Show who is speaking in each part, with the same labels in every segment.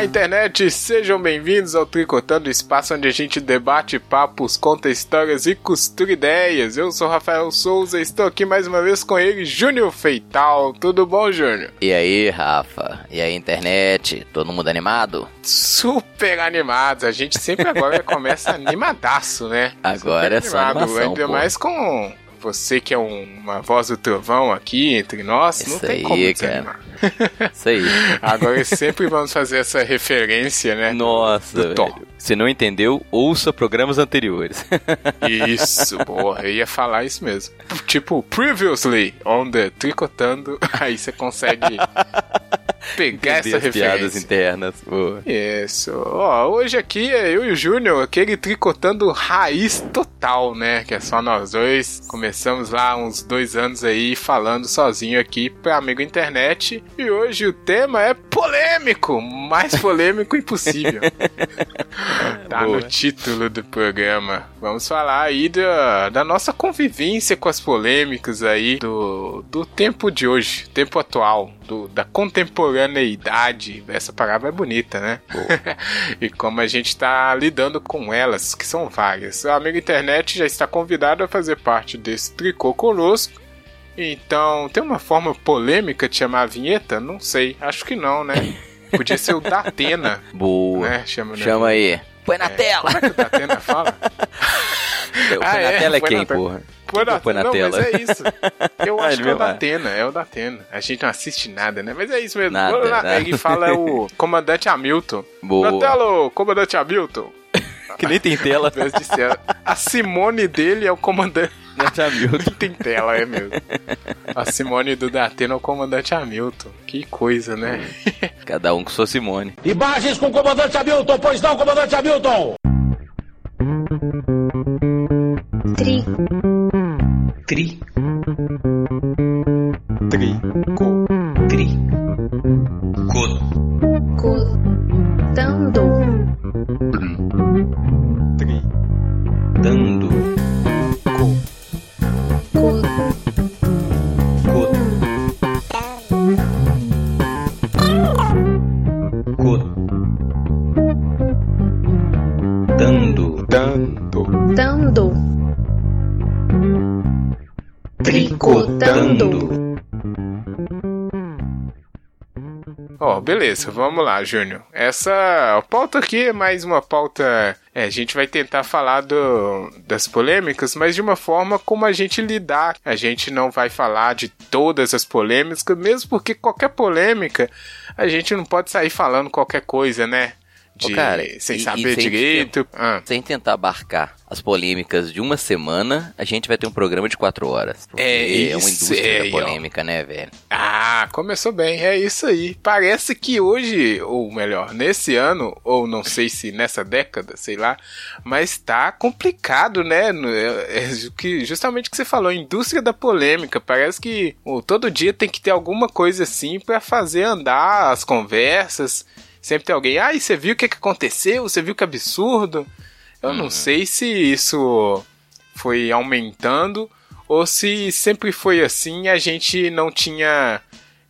Speaker 1: Olá, internet! Sejam bem-vindos ao Tricotando, espaço onde a gente debate papos, conta histórias e costura ideias. Eu sou Rafael Souza e estou aqui mais uma vez com ele, Júnior Feital. Tudo bom, Júnior?
Speaker 2: E aí, Rafa? E aí, internet? Todo mundo animado?
Speaker 1: Super animados. A gente sempre agora começa animadaço, né?
Speaker 2: Agora é só animação,
Speaker 1: Ainda
Speaker 2: pô.
Speaker 1: mais com você que é um- uma voz do trovão aqui entre nós, não
Speaker 2: Isso
Speaker 1: tem
Speaker 2: aí,
Speaker 1: como
Speaker 2: cara. Isso aí.
Speaker 1: Agora sempre vamos fazer essa referência, né?
Speaker 2: Nossa. Se não entendeu, ouça programas anteriores.
Speaker 1: Isso, boa, eu ia falar isso mesmo. Tipo, previously on the Tricotando, aí você consegue pegar
Speaker 2: Entender
Speaker 1: essa
Speaker 2: as piadas
Speaker 1: referência.
Speaker 2: internas. Pô.
Speaker 1: Isso. Ó, hoje aqui é eu e o Júnior, aquele tricotando raiz total, né? Que é só nós dois. Começamos lá uns dois anos aí falando sozinho aqui pra amigo internet. E hoje o tema é polêmico, mais polêmico impossível. tá
Speaker 2: Boa.
Speaker 1: no título do programa. Vamos falar aí da, da nossa convivência com as polêmicas aí do, do tempo de hoje, tempo atual, do, da contemporaneidade. Essa palavra é bonita, né? e como a gente tá lidando com elas, que são várias. O amigo internet já está convidado a fazer parte desse tricô conosco. Então, tem uma forma polêmica de chamar a vinheta? Não sei, acho que não, né? Podia ser o Datena,
Speaker 2: Boa.
Speaker 1: né? Chama, né?
Speaker 2: Chama aí. Põe na tela.
Speaker 1: Como é que o Datena fala?
Speaker 2: Eu,
Speaker 1: Ah,
Speaker 2: põe na
Speaker 1: é?
Speaker 2: tela é quem,
Speaker 1: na
Speaker 2: porra?
Speaker 1: Põe na,
Speaker 2: Põe na
Speaker 1: não,
Speaker 2: tela.
Speaker 1: mas é isso. Eu acho
Speaker 2: ele
Speaker 1: que é o
Speaker 2: é.
Speaker 1: Datena, é o Datena. A gente não assiste nada, né? Mas é isso mesmo.
Speaker 2: Nada,
Speaker 1: lá.
Speaker 2: nada.
Speaker 1: Ele fala o comandante Hamilton.
Speaker 2: Boa.
Speaker 1: Na tela, o comandante Hamilton.
Speaker 2: Que nem tem tela.
Speaker 1: Meu Deus do céu. A Simone dele é o comandante.
Speaker 2: Comandante Hamilton.
Speaker 1: Tem tela, é mesmo. A Simone do Datena é o comandante Hamilton. Que coisa, né?
Speaker 2: Cada um com sua Simone.
Speaker 3: Imagens com o comandante Hamilton, pois não, comandante Hamilton!
Speaker 4: Tri,
Speaker 3: Tri,
Speaker 1: Beleza, vamos lá, Júnior. Essa pauta aqui é mais uma pauta. É, a gente vai tentar falar do, das polêmicas, mas de uma forma como a gente lidar. A gente não vai falar de todas as polêmicas, mesmo porque qualquer polêmica a gente não pode sair falando qualquer coisa, né? De,
Speaker 2: cara,
Speaker 1: sem
Speaker 2: e- e
Speaker 1: saber
Speaker 2: sem
Speaker 1: direito. Ah,
Speaker 2: Sem tentar abarcar as polêmicas de uma semana, a gente vai ter um programa de quatro horas.
Speaker 1: É
Speaker 2: é uma
Speaker 1: isso
Speaker 2: indústria
Speaker 1: aí,
Speaker 2: da
Speaker 1: ó.
Speaker 2: polêmica, né, velho?
Speaker 1: Ah, começou bem, é isso aí. Parece que hoje, ou melhor, nesse ano, ou não sei se nessa década, sei lá, mas tá complicado, né? É, é que, justamente o que você falou, indústria da polêmica. Parece que ô, todo dia tem que ter alguma coisa assim pra fazer andar as conversas. Sempre tem alguém, ah, e você viu o que, que aconteceu? Você viu que absurdo? Eu não sei se isso foi aumentando ou se sempre foi assim e a gente não tinha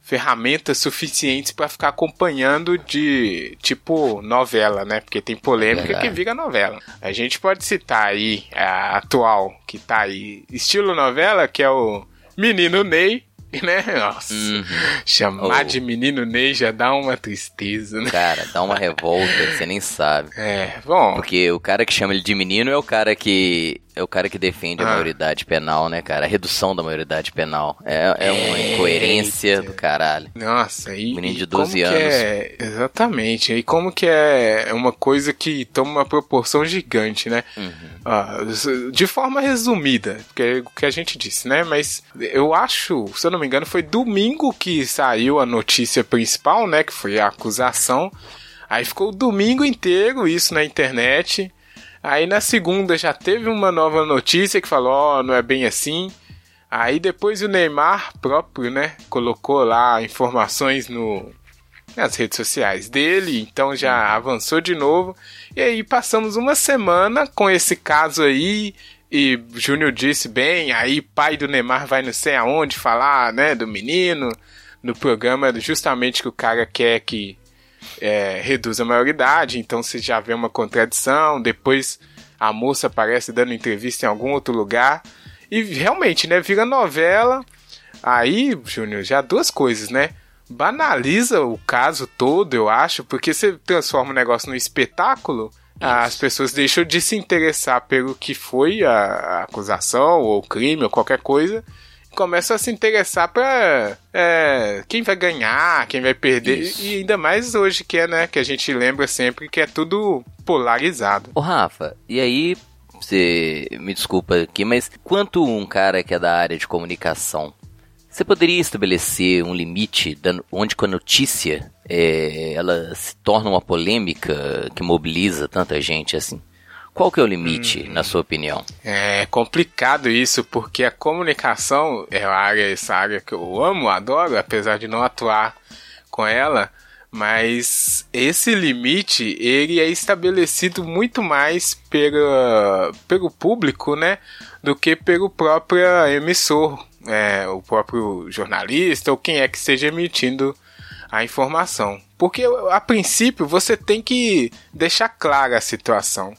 Speaker 1: ferramentas suficientes pra ficar acompanhando de tipo novela, né? Porque tem polêmica
Speaker 2: Verdade.
Speaker 1: que vira novela. A gente pode citar aí a atual que tá aí, estilo novela, que é o Menino Ney, né? Nossa,
Speaker 2: Uhum.
Speaker 1: chamar
Speaker 2: Oh.
Speaker 1: de Menino Ney já dá uma tristeza, né?
Speaker 2: Cara, dá uma revolta, você nem sabe.
Speaker 1: É, bom,
Speaker 2: Porque o cara que chama ele de menino é o cara que. É o cara que defende a
Speaker 1: Ah.
Speaker 2: maioridade penal, né, cara? A redução da maioridade penal. É, é uma
Speaker 1: Eita.
Speaker 2: incoerência do caralho.
Speaker 1: Nossa, e,
Speaker 2: Menino de
Speaker 1: e como
Speaker 2: 12
Speaker 1: que
Speaker 2: anos.
Speaker 1: É, exatamente. E como que é uma coisa que toma uma proporção gigante, né?
Speaker 2: Uhum.
Speaker 1: Ah, de forma resumida, que é o que a gente disse, né? Mas eu acho, se eu não me engano, foi domingo que saiu a notícia principal, né? Que foi a acusação. Aí ficou o domingo inteiro isso na internet. Aí na segunda já teve uma nova notícia que falou, ó, não é bem assim. Aí depois o Neymar próprio, né, colocou lá informações no nas redes sociais dele, então já avançou de novo. E aí passamos uma semana com esse caso aí. E o Júnior disse bem, aí pai do Neymar vai não sei aonde falar, né, do menino, no programa justamente que o cara quer que é, reduz a maioridade, então você já vê uma contradição, depois a moça aparece dando entrevista em algum outro lugar, e realmente, né, vira novela, aí, Júnior, já duas coisas, né, banaliza o caso todo, eu acho, porque você transforma o negócio num espetáculo, as pessoas deixam de se interessar pelo que foi a, a acusação, ou crime, ou qualquer coisa, começam a se interessar pra é, quem vai ganhar, quem vai perder.
Speaker 2: Isso.
Speaker 1: E ainda mais hoje que é, né? Que a gente lembra sempre que é tudo polarizado.
Speaker 2: Ô Rafa, e aí, você me desculpa aqui, mas quanto um cara que é da área de comunicação, você poderia estabelecer um limite onde com a notícia é, ela se torna uma polêmica que mobiliza tanta gente assim? Qual que é o limite, na sua opinião?
Speaker 1: É complicado isso, porque a comunicação é a área, essa área que eu amo, adoro, apesar de não atuar com ela. Mas esse limite ele é estabelecido muito mais pela, pelo público, né, do que pelo próprio emissor, é, o próprio jornalista ou quem é que esteja emitindo a informação. Porque a princípio você tem que deixar clara a situação.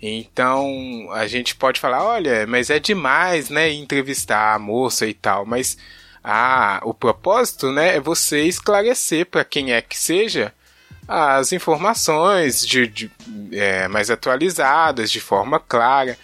Speaker 1: Então a gente pode falar, olha, mas é demais, né, entrevistar a moça e tal, mas ah, o propósito, né, é você esclarecer para quem é que seja as informações de, de, é, mais atualizadas, de forma clara.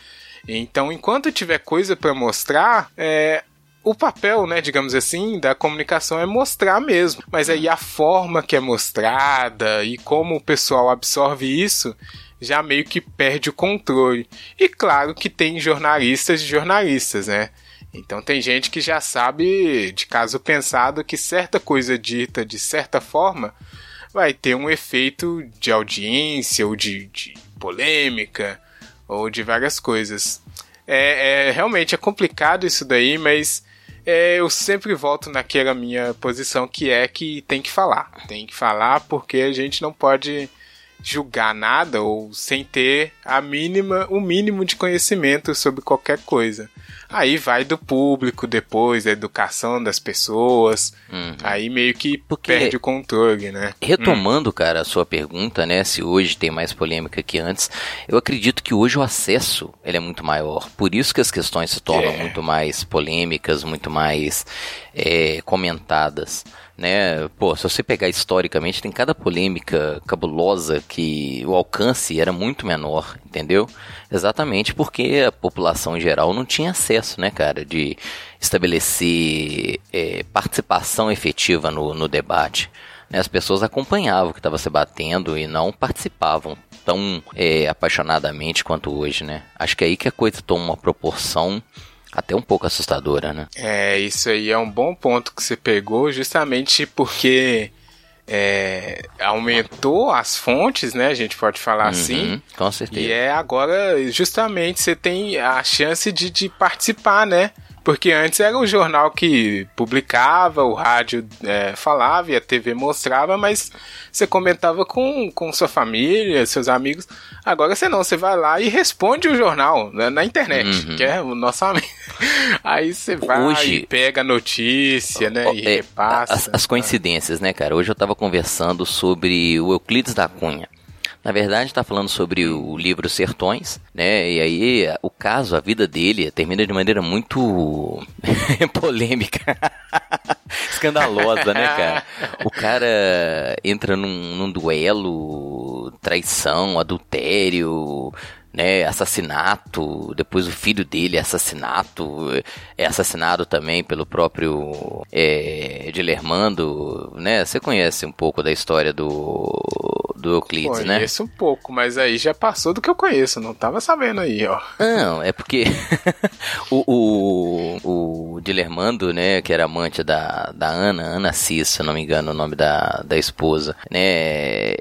Speaker 1: Então, enquanto tiver coisa para mostrar, é, o papel, né, digamos assim, da comunicação é mostrar mesmo. Mas aí a forma que é mostrada e como o pessoal absorve isso já meio que perde o controle. E claro que tem jornalistas e jornalistas, né? Então tem gente que já sabe de caso pensado que certa coisa dita de certa forma vai ter um efeito de audiência ou de, de polêmica ou de várias coisas. É, é, realmente é complicado isso daí, mas é, eu sempre volto naquela minha posição que é que tem que falar. Tem que falar porque a gente não pode julgar nada ou sem ter a mínima, o mínimo de conhecimento sobre qualquer coisa. Aí vai do público depois, da educação das pessoas.
Speaker 2: Uhum.
Speaker 1: Aí meio que
Speaker 2: Porque-
Speaker 1: perde o controle, né?
Speaker 2: Retomando, cara, a sua pergunta, né, se hoje tem mais polêmica que antes, eu acredito que hoje o acesso ele é muito maior. Por isso que as questões se tornam
Speaker 1: É.
Speaker 2: muito mais polêmicas, muito mais é, comentadas. Né? Pô, se você pegar historicamente, tem cada polêmica cabulosa que o alcance era muito menor, entendeu? Exatamente porque a população em geral não tinha acesso, né, cara, de estabelecer é, participação efetiva no, no debate né, as pessoas acompanhavam o que estava se batendo e não participavam tão é, apaixonadamente quanto hoje, né? Acho que é aí que a coisa toma uma proporção até um pouco assustadora, né?
Speaker 1: É, isso aí é um bom ponto que você pegou, justamente porque é, aumentou as fontes, né? A gente pode falar assim.
Speaker 2: Uhum, com certeza.
Speaker 1: E é agora, justamente, você tem a chance de, de participar, né? Porque antes era o jornal que publicava, o rádio é, falava e a TV mostrava, mas você comentava com, com sua família, seus amigos. Agora você não, você vai lá e responde o jornal né, na internet,
Speaker 2: Uhum.
Speaker 1: que é o nosso amigo. Aí você vai
Speaker 2: Hoje-
Speaker 1: e pega a notícia, né? E
Speaker 2: É,
Speaker 1: repassa.
Speaker 2: as, as coincidências, né, cara? Hoje eu tava conversando sobre o Euclides da Cunha. Na verdade, tá falando sobre o livro Sertões, né? E aí, o caso, a vida dele termina de maneira muito polêmica. Escandalosa, né, cara? O cara entra num, num duelo, traição, adultério, né, assassinato, depois o filho dele é assassinato, é assassinado também pelo próprio é, Dilermando, né, você conhece um pouco da história do, do Euclides, né?
Speaker 1: Conheço um pouco, mas aí já passou do que eu conheço, não tava sabendo aí, ó.
Speaker 2: Não, é porque o, o, o Dilermando, né, que era amante da, da Ana, Ana Cis, se eu não me engano o nome da, da esposa, né,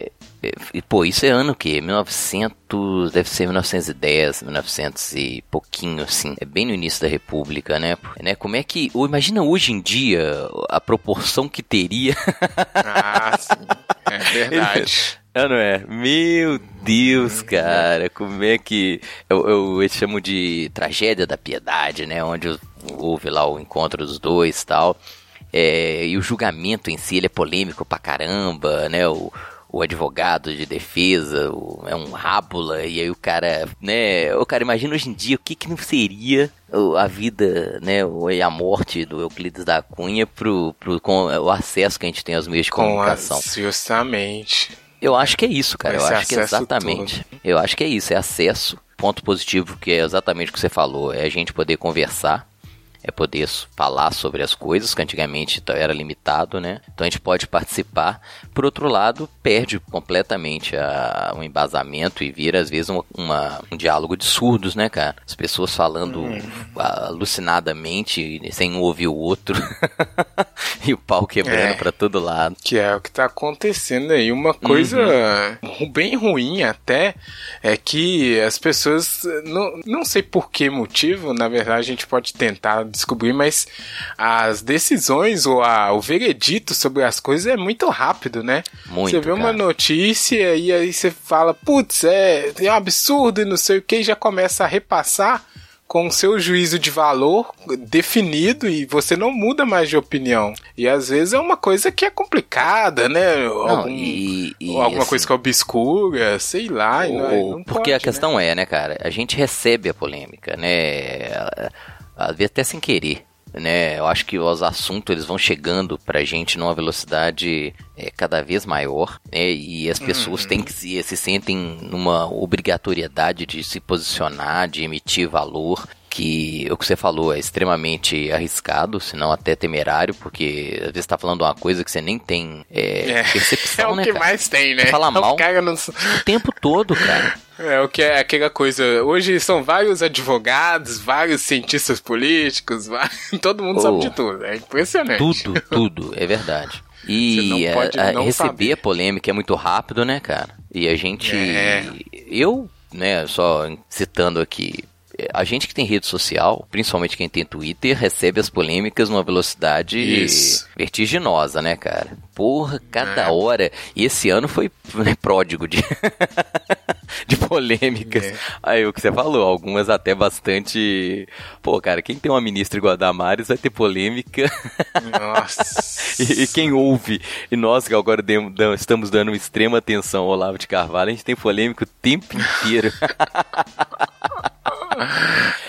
Speaker 2: e, pô, isso é ano o quê? 1900, deve ser 1910, 1900 e pouquinho, assim. É bem no início da República, né? né? Como é que... ou Imagina hoje em dia a proporção que teria...
Speaker 1: Ah, sim. É verdade.
Speaker 2: Ah, não é? Meu Deus, cara, como é que. Eu, eu, eu chamo de tragédia da piedade, né? Onde houve lá o encontro dos dois e tal. É, e o julgamento em si ele é polêmico pra caramba, né? O, o advogado de defesa, o, é um rábula, e aí o cara, né, o cara imagina hoje em dia o que que não seria a vida, né, e a morte do Euclides da Cunha pro, pro com o acesso que a gente tem aos meios de
Speaker 1: Com
Speaker 2: comunicação.
Speaker 1: justamente.
Speaker 2: Eu acho que é isso, cara. Eu acho que é exatamente. Eu acho que é isso, é acesso. Ponto positivo, que é exatamente o que você falou, é a gente poder conversar, é poder falar sobre as coisas, que antigamente t- era limitado, né? Então a gente pode participar. Por outro lado, perde completamente a- o embasamento e vira, às vezes, uma, uma- um diálogo de surdos, né, cara? As pessoas falando alucinadamente, sem um ouvir o outro. e o pau quebrando
Speaker 1: É.
Speaker 2: pra todo lado.
Speaker 1: Que é o que tá acontecendo aí. Uma coisa ru- bem ruim até é que as pessoas, não, não sei por que motivo, na verdade a gente pode tentar descobrir, mas as decisões ou a, o veredito sobre as coisas é muito rápido, né?
Speaker 2: Muito,
Speaker 1: Você vê uma
Speaker 2: cara.
Speaker 1: notícia e aí você fala, putz, é, é um absurdo e não sei o que, e já começa a repassar com o seu juízo de valor definido e você não muda mais de opinião. E às vezes é uma coisa que é complicada, né? Algum-
Speaker 2: e- e,
Speaker 1: ou alguma
Speaker 2: assim,
Speaker 1: coisa que é obscura, sei lá. e não,
Speaker 2: Ou-
Speaker 1: não
Speaker 2: porque
Speaker 1: pode,
Speaker 2: a questão é, né, cara? A gente recebe a polêmica, né? Às vezes até sem querer. Né, eu acho que os assuntos eles vão chegando pra gente numa velocidade é, cada vez maior, né, e as pessoas
Speaker 1: Uhum.
Speaker 2: têm que se, se sentem numa obrigatoriedade de se posicionar, de emitir valor, que o que você falou é extremamente arriscado, se não até temerário, porque às vezes tá falando uma coisa que você nem tem é,
Speaker 1: É.
Speaker 2: percepção,
Speaker 1: É o
Speaker 2: né,
Speaker 1: que
Speaker 2: cara?
Speaker 1: mais tem, né?
Speaker 2: Você fala
Speaker 1: É o
Speaker 2: mal
Speaker 1: não-
Speaker 2: o tempo todo, cara.
Speaker 1: É o que é aquela coisa. Hoje são vários advogados, vários cientistas políticos, vários- todo mundo
Speaker 2: Oh.
Speaker 1: sabe de tudo. É impressionante.
Speaker 2: Tudo, tudo, é verdade. E
Speaker 1: não
Speaker 2: a-
Speaker 1: pode
Speaker 2: a- receber
Speaker 1: saber.
Speaker 2: a polêmica é muito rápido, né, cara? E a gente.
Speaker 1: É.
Speaker 2: Eu, né, só citando aqui. A gente que tem rede social, principalmente quem tem Twitter, recebe as polêmicas numa velocidade
Speaker 1: Isso.
Speaker 2: vertiginosa, né, cara? Porra, cada
Speaker 1: É.
Speaker 2: hora. E esse ano foi né, pródigo de, de polêmicas.
Speaker 1: É.
Speaker 2: Aí o que você falou, algumas até bastante. Pô, cara, quem tem uma ministra igual a Damares vai ter polêmica.
Speaker 1: Nossa.
Speaker 2: E, e quem ouve, e nós que agora demos- estamos dando extrema atenção ao Olavo de Carvalho, a gente tem polêmica o tempo inteiro.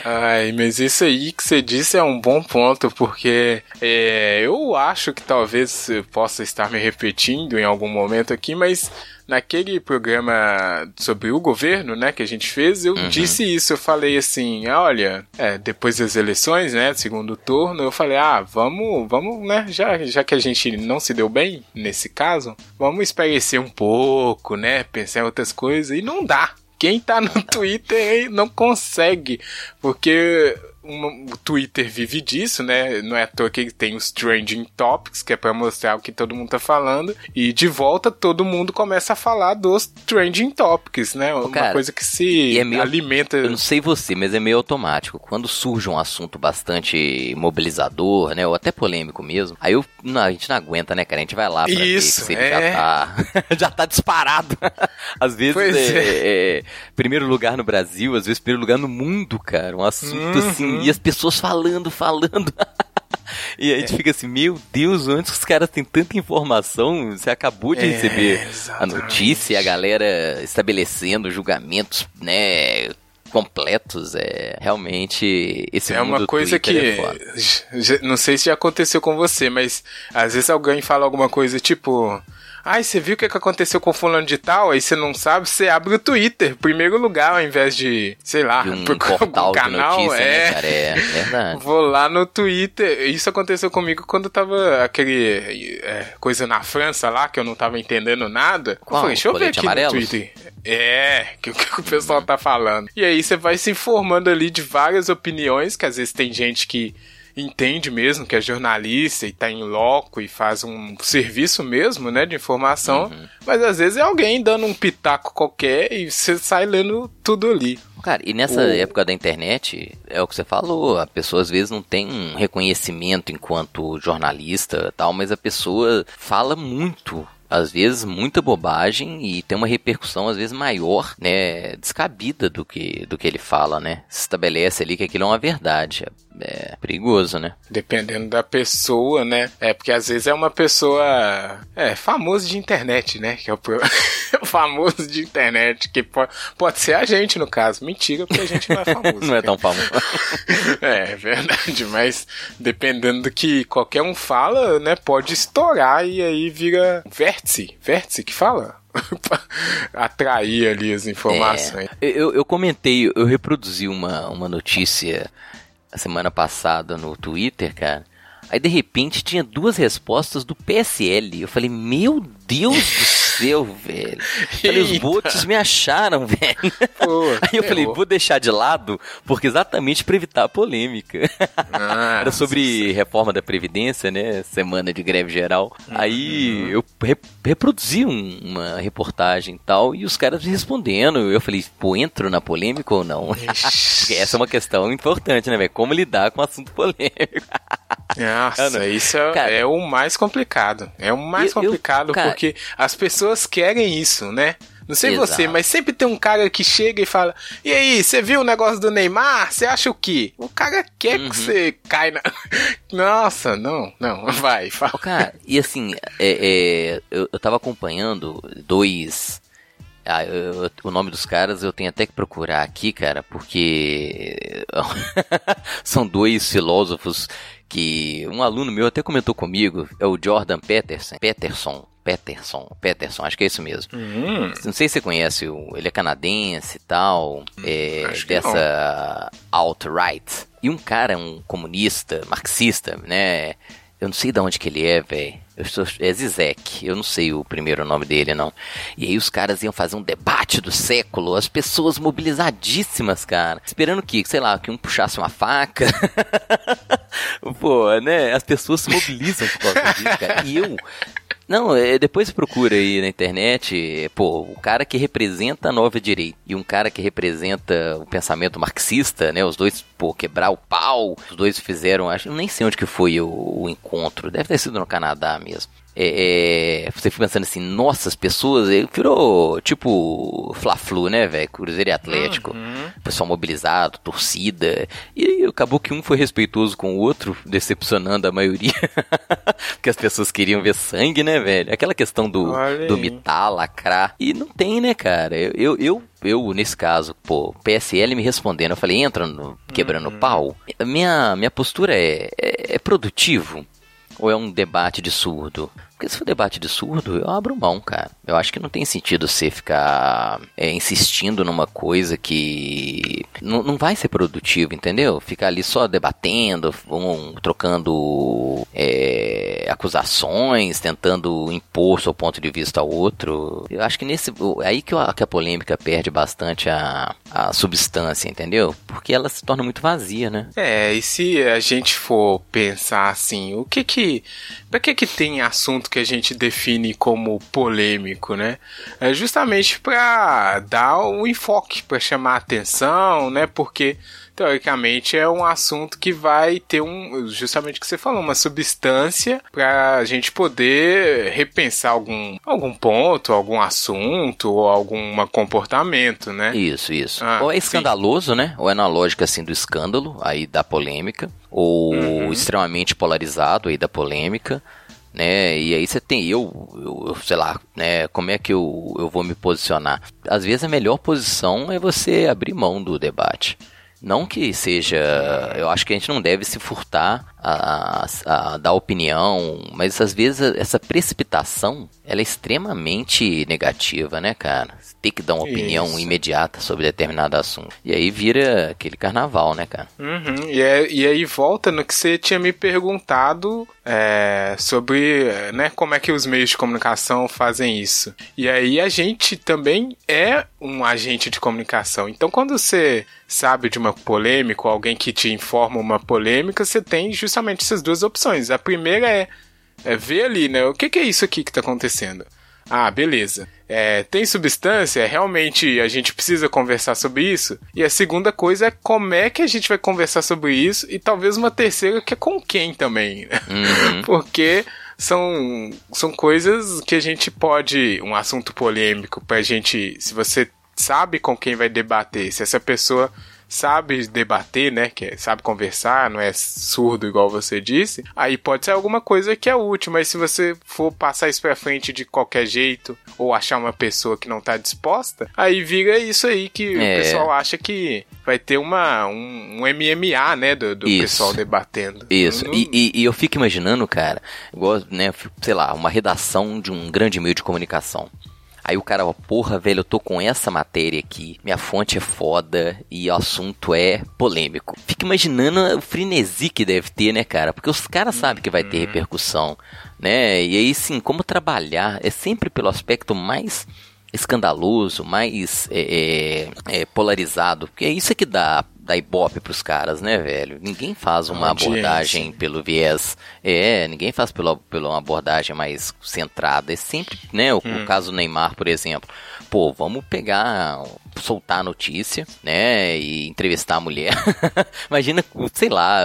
Speaker 1: Ai, mas isso aí que você disse é um bom ponto, porque é, eu acho que talvez eu possa estar me repetindo em algum momento aqui, mas naquele programa sobre o governo, né, que a gente fez, eu disse isso, eu falei assim, ah, olha, é, depois das eleições, né, segundo turno, eu falei, ah, vamos, vamos, né, já, já que a gente não se deu bem nesse caso, vamos espairecer um pouco, né, pensar em outras coisas, e não dá. Quem tá no Twitter não consegue, porque uma- o Twitter vive disso, né? Não é à toa que tem os trending topics, que é pra mostrar o que todo mundo tá falando, e de volta todo mundo começa a falar dos trending topics, né? Uma
Speaker 2: cara,
Speaker 1: coisa que se
Speaker 2: é meio-
Speaker 1: alimenta.
Speaker 2: Eu não sei você, mas é meio automático. Quando surge um assunto bastante mobilizador, né, ou até polêmico mesmo, aí eu, não, a gente não aguenta, né, cara? A gente vai lá pra
Speaker 1: Isso,
Speaker 2: ver se ele já
Speaker 1: é.
Speaker 2: tá, já tá disparado. Às vezes
Speaker 1: Pois
Speaker 2: é, é primeiro lugar no Brasil, às vezes primeiro lugar no mundo, cara. Um assunto
Speaker 1: Uhum.
Speaker 2: assim, e as pessoas falando, falando. E a gente fica assim, meu Deus, antes os caras têm tanta informação, você acabou de
Speaker 1: É,
Speaker 2: receber a
Speaker 1: exatamente.
Speaker 2: notícia e a galera estabelecendo julgamentos, né, completos, é realmente esse
Speaker 1: É uma coisa
Speaker 2: Twitter
Speaker 1: que.
Speaker 2: é
Speaker 1: não sei se já aconteceu com você, mas às vezes alguém fala alguma coisa tipo. Ai, você viu o que que aconteceu com fulano de tal? Aí você não sabe, você abre o Twitter, primeiro lugar, ao invés de, sei lá,
Speaker 2: de um portal de
Speaker 1: canal,
Speaker 2: notícia,
Speaker 1: é.
Speaker 2: né, cara? É verdade.
Speaker 1: Vou lá no Twitter. Isso aconteceu comigo quando tava aquele é, coisa na França lá, que eu não tava entendendo nada.
Speaker 2: Qual?
Speaker 1: Eu falei, deixa eu ver aqui
Speaker 2: amarelos?
Speaker 1: no Twitter. É, que o que o pessoal tá falando. E aí você vai se informando ali de várias opiniões, que às vezes tem gente que entende mesmo, que é jornalista e tá em loco e faz um serviço mesmo, né, de informação.
Speaker 2: Uhum.
Speaker 1: Mas às vezes é alguém dando um pitaco qualquer e você sai lendo tudo ali.
Speaker 2: Cara, e nessa
Speaker 1: O-
Speaker 2: época da internet, é o que você falou, a pessoa às vezes não tem um reconhecimento enquanto jornalista tal, mas a pessoa fala muito. Às vezes muita bobagem e tem uma repercussão às vezes maior, né, descabida do que do que ele fala, né? Se estabelece ali que aquilo é uma verdade. É perigoso, né?
Speaker 1: Dependendo da pessoa, né? É, porque às vezes é uma pessoa. É, famoso de internet, né? Que é o, famoso de internet. Que pode, pode ser a gente, no caso. Mentira, porque a gente não é famoso.
Speaker 2: não é tão famoso.
Speaker 1: é, é verdade. Mas dependendo do que qualquer um fala, né? Pode estourar e aí vira vértice. Vértice que fala? atrair ali as informações.
Speaker 2: É, eu, eu comentei, eu reproduzi uma, uma notícia semana passada no Twitter, cara. Aí de repente tinha duas respostas do PSL. Eu falei, meu Deus do céu, velho. Falei, os bots me acharam, velho. Pô, Aí eu falei, vou deixar de lado, porque exatamente para evitar a polêmica. Ah, Era sobre reforma da Previdência, né? Semana de greve geral. Uhum. Aí eu re reproduzi um, uma reportagem e tal, e os caras respondendo. Eu falei, pô, entro na polêmica ou não? porque essa é uma questão importante, né, velho? Como lidar com assunto polêmico.
Speaker 1: Nossa, isso é, cara, é, o mais complicado. É o mais eu, complicado eu, cara, porque as pessoas querem isso, né? Não sei Exato. você, mas sempre tem um cara que chega e fala: E aí, você viu o negócio do Neymar? Você acha o quê? O cara quer uhum. que você caia na. Nossa, não, não, vai, fala.
Speaker 2: Cara, e assim, é, é, eu, eu tava acompanhando dois. Ah, eu, o nome dos caras eu tenho até que procurar aqui, cara, porque são dois filósofos que um aluno meu até comentou comigo, é o Jordan Peterson, Peterson, Peterson, Peterson, acho que é isso mesmo. Uhum. Não sei se você conhece, ele é canadense e tal, hum, é, dessa alt-right. E um cara, um comunista, marxista, né? Eu não sei de onde que ele é, velho. É Zizek, eu não sei o primeiro nome dele, não. E aí os caras iam fazer um debate do século, as pessoas mobilizadíssimas, cara. Esperando que, sei lá, que um puxasse uma faca. Pô, né? As pessoas se mobilizam por causa disso, cara. E eu, não, é, depois procura aí na internet, pô, o cara que representa a nova direita e um cara que representa o pensamento marxista, né? Os dois, pô, quebrar o pau, os dois fizeram, acho, nem sei onde que foi o, o encontro, deve ter sido no Canadá mesmo é, é, você fica pensando assim, nossa, as pessoas. Virou tipo Fla-Flu, né, velho? Cruzeiro e Atlético. Uhum. Pessoal mobilizado, torcida. E acabou que um foi respeitoso com o outro, decepcionando a maioria. Porque as pessoas queriam ver sangue, né, velho? Aquela questão do, do mitar, lacrar. E não tem, né, cara? Eu, eu, eu eu, nesse caso, pô, PSL me respondendo, eu falei, entra no quebrando uhum. pau. Minha, minha postura é, é, é produtivo ou é um debate de surdo? Porque se for debate de surdo, eu abro mão, cara. Eu acho que não tem sentido você ficar é, insistindo numa coisa que não, vai ser produtivo, entendeu? Ficar ali só debatendo, um, trocando é, acusações, tentando impor seu ponto de vista ao outro. Eu acho que nesse. É aí que, eu, que a polêmica perde bastante a, a substância, entendeu? Porque ela se torna muito vazia, né?
Speaker 1: É, e se a gente for pensar assim, o que que. Pra que que tem assunto que a gente define como polêmico, né? É justamente para dar um enfoque, para chamar atenção, né? Porque teoricamente é um assunto que vai ter um, justamente o que você falou, uma substância para a gente poder repensar algum, algum ponto, algum assunto ou algum comportamento, né?
Speaker 2: Isso, isso. Ah, ou é escandaloso, sim. né? Ou é na lógica assim do escândalo, aí da polêmica, ou uhum. extremamente polarizado aí da polêmica né? E aí você tem eu, eu, sei lá, né? Como é que eu, eu vou me posicionar? Às vezes a melhor posição é você abrir mão do debate. Não que seja. Eu acho que a gente não deve se furtar a, a, dar opinião, mas às vezes essa precipitação ela é extremamente negativa, né, cara? Você tem que dar uma Isso. opinião imediata sobre determinado assunto. E aí vira aquele carnaval, né, cara?
Speaker 1: Uhum. E, é, e aí volta no que você tinha me perguntado é, sobre né, como é que os meios de comunicação fazem isso. E aí a gente também é um agente de comunicação. Então quando você sabe de uma polêmica, ou alguém que te informa uma polêmica, você tem justamente essas duas opções. A primeira é, é ver ali, né? O que, que é isso aqui que está acontecendo? Ah, beleza. É, tem substância? Realmente a gente precisa conversar sobre isso? E a segunda coisa é como é que a gente vai conversar sobre isso? E talvez uma terceira que é com quem também. Né? Uhum. Porque são, são coisas que a gente pode. Um assunto polêmico pra gente. Se você sabe com quem vai debater, se essa pessoa sabe debater, né? Que é- sabe conversar, não é surdo igual você disse, aí pode ser alguma coisa que é útil, mas se você for passar isso pra frente de qualquer jeito, ou achar uma pessoa que não tá disposta, aí vira isso aí que
Speaker 2: É.
Speaker 1: o pessoal acha que vai ter uma, um, um MMA, né? Do, do pessoal debatendo.
Speaker 2: Isso,
Speaker 1: Não-
Speaker 2: e, e- e eu fico imaginando, cara, igual, né, sei lá, uma redação de um grande meio de comunicação. Aí o cara, ó, porra, velho, eu tô com essa matéria aqui, minha fonte é foda e o assunto é polêmico. Fico imaginando o frenesi que deve ter, né, cara? Porque os caras sabem que vai ter repercussão, né? E aí, sim, como trabalhar é sempre pelo aspecto mais escandaloso, mais é, é, é, polarizado, porque é isso que dá, dá ibope pros caras, né, velho? Ninguém faz uma
Speaker 1: Audiência.
Speaker 2: abordagem pelo viés, é, ninguém faz pela, pela uma abordagem mais centrada, é sempre, né, o, o caso do Neymar, por exemplo, pô, vamos pegar, soltar a notícia, né, e entrevistar a mulher, imagina, sei lá,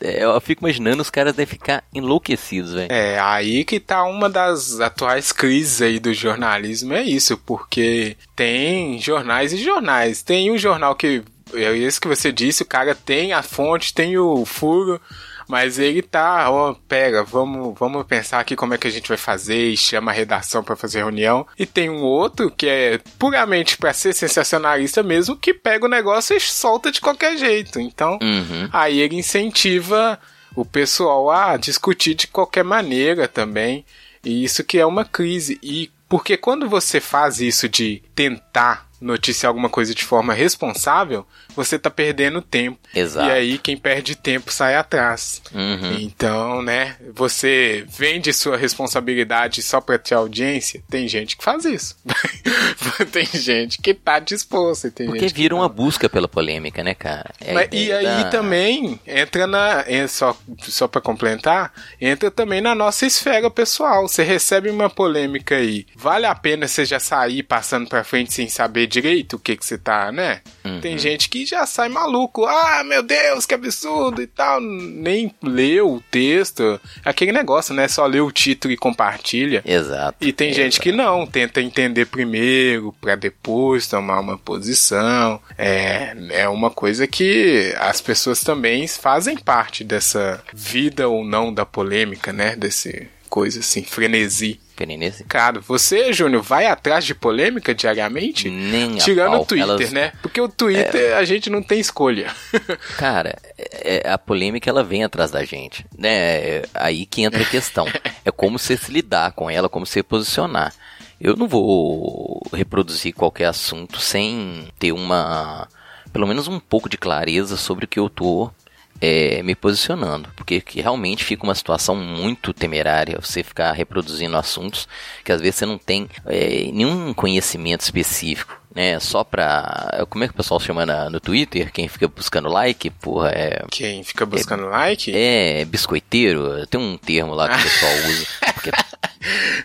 Speaker 2: é, eu fico imaginando os caras devem ficar enlouquecidos, velho.
Speaker 1: É, aí que tá uma das atuais crises aí do jornalismo, é isso, porque tem jornais e jornais. Tem um jornal que, é isso que você disse, o cara tem a fonte, tem o furo, mas ele tá, ó, pega, vamos, vamos pensar aqui como é que a gente vai fazer e chama a redação pra fazer reunião. E tem um outro que é puramente pra ser sensacionalista mesmo, que pega o negócio e solta de qualquer jeito. Então,
Speaker 2: Uhum.
Speaker 1: Aí ele incentiva o pessoal a discutir de qualquer maneira também. E isso que é uma crise. E porque quando você faz isso de tentar noticiar alguma coisa de forma responsável, você tá perdendo tempo.
Speaker 2: Exato.
Speaker 1: E aí quem perde tempo sai atrás.
Speaker 2: Uhum.
Speaker 1: Então, né, você vende sua responsabilidade só pra ter audiência? Tem gente que faz isso. tem gente que tá disposta. Tem
Speaker 2: Porque
Speaker 1: gente que
Speaker 2: vira uma busca pela polêmica, né, cara? É
Speaker 1: Mas- e aí
Speaker 2: da-
Speaker 1: também entra na. é só só para complementar, entra também na nossa esfera pessoal. Você recebe uma polêmica aí. Vale a pena você já sair passando pra frente sem saber direito o que que você tá, né?
Speaker 2: Uhum.
Speaker 1: Tem gente que já sai maluco. Ah, meu Deus, que absurdo e tal. Nem leu o texto. Aquele negócio, né? Só lê o título e compartilha.
Speaker 2: Exato.
Speaker 1: E tem gente que não, tenta entender primeiro pra depois tomar uma posição. É, é uma coisa que as pessoas também fazem parte dessa vida ou não da polêmica, né? Desse coisa assim, frenesi.
Speaker 2: Perenese?
Speaker 1: Cara, você, Júnior, vai atrás de polêmica diariamente?
Speaker 2: Nem
Speaker 1: Tirando o Twitter,
Speaker 2: Elas-
Speaker 1: né? Porque o Twitter a gente não tem escolha.
Speaker 2: Cara, é- é- a polêmica ela vem atrás da gente, né? É aí que entra a questão. É como você se lidar com ela, como você posicionar. Eu não vou reproduzir qualquer assunto sem ter uma, pelo menos um pouco de clareza sobre o que eu tô é, me posicionando, porque que realmente fica uma situação muito temerária você ficar reproduzindo assuntos que às vezes você não tem é, nenhum conhecimento específico, né? Só pra. Como é que o pessoal chama na- no Twitter? Quem fica buscando like? Porra, é.
Speaker 1: Quem fica buscando like?
Speaker 2: É biscoiteiro? Tem um termo lá que o pessoal usa. Porque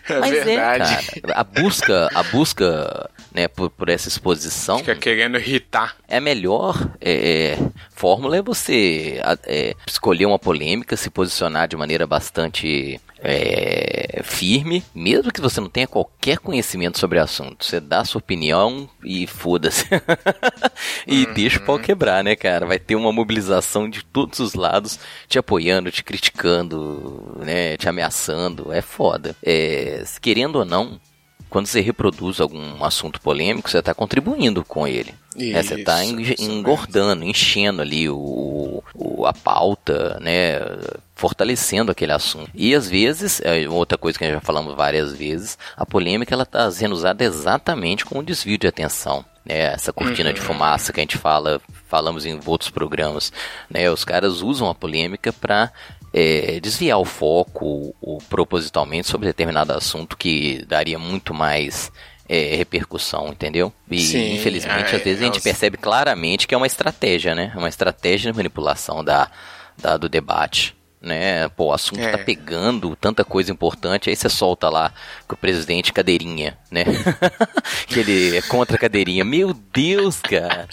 Speaker 1: É
Speaker 2: mas
Speaker 1: verdade.
Speaker 2: é, cara. A busca, a busca, né, por, por essa exposição
Speaker 1: Fica querendo irritar.
Speaker 2: é a melhor é, é, fórmula é você é, escolher uma polêmica, se posicionar de maneira bastante é, firme, mesmo que você não tenha qualquer conhecimento sobre o assunto. Você dá a sua opinião e foda-se. e deixa o pau quebrar, né, cara? Vai ter uma mobilização de todos os lados te apoiando, te criticando, né, te ameaçando. É foda. É, querendo ou não, quando você reproduz algum assunto polêmico, você está contribuindo com ele. né? Você está
Speaker 1: Isso, isso
Speaker 2: engordando, enchendo ali o, o- a pauta, né? Fortalecendo aquele assunto. E às vezes, é outra coisa que já falamos várias vezes, a polêmica ela está sendo usada exatamente como um desvio de atenção. Né? Essa cortina de fumaça que a gente fala, falamos em outros programas. Né? Os caras usam a polêmica para é, desviar o foco o, propositalmente sobre determinado assunto que daria muito mais é, repercussão, entendeu? E
Speaker 1: Sim,
Speaker 2: infelizmente
Speaker 1: é,
Speaker 2: às vezes a gente
Speaker 1: os-
Speaker 2: percebe claramente que é uma estratégia, né? É uma estratégia de manipulação da, da- do debate. Né? Pô, o assunto
Speaker 1: É.
Speaker 2: tá pegando tanta coisa importante, aí você solta lá que o presidente cadeirinha, né? que ele é contra a cadeirinha. Meu Deus, cara!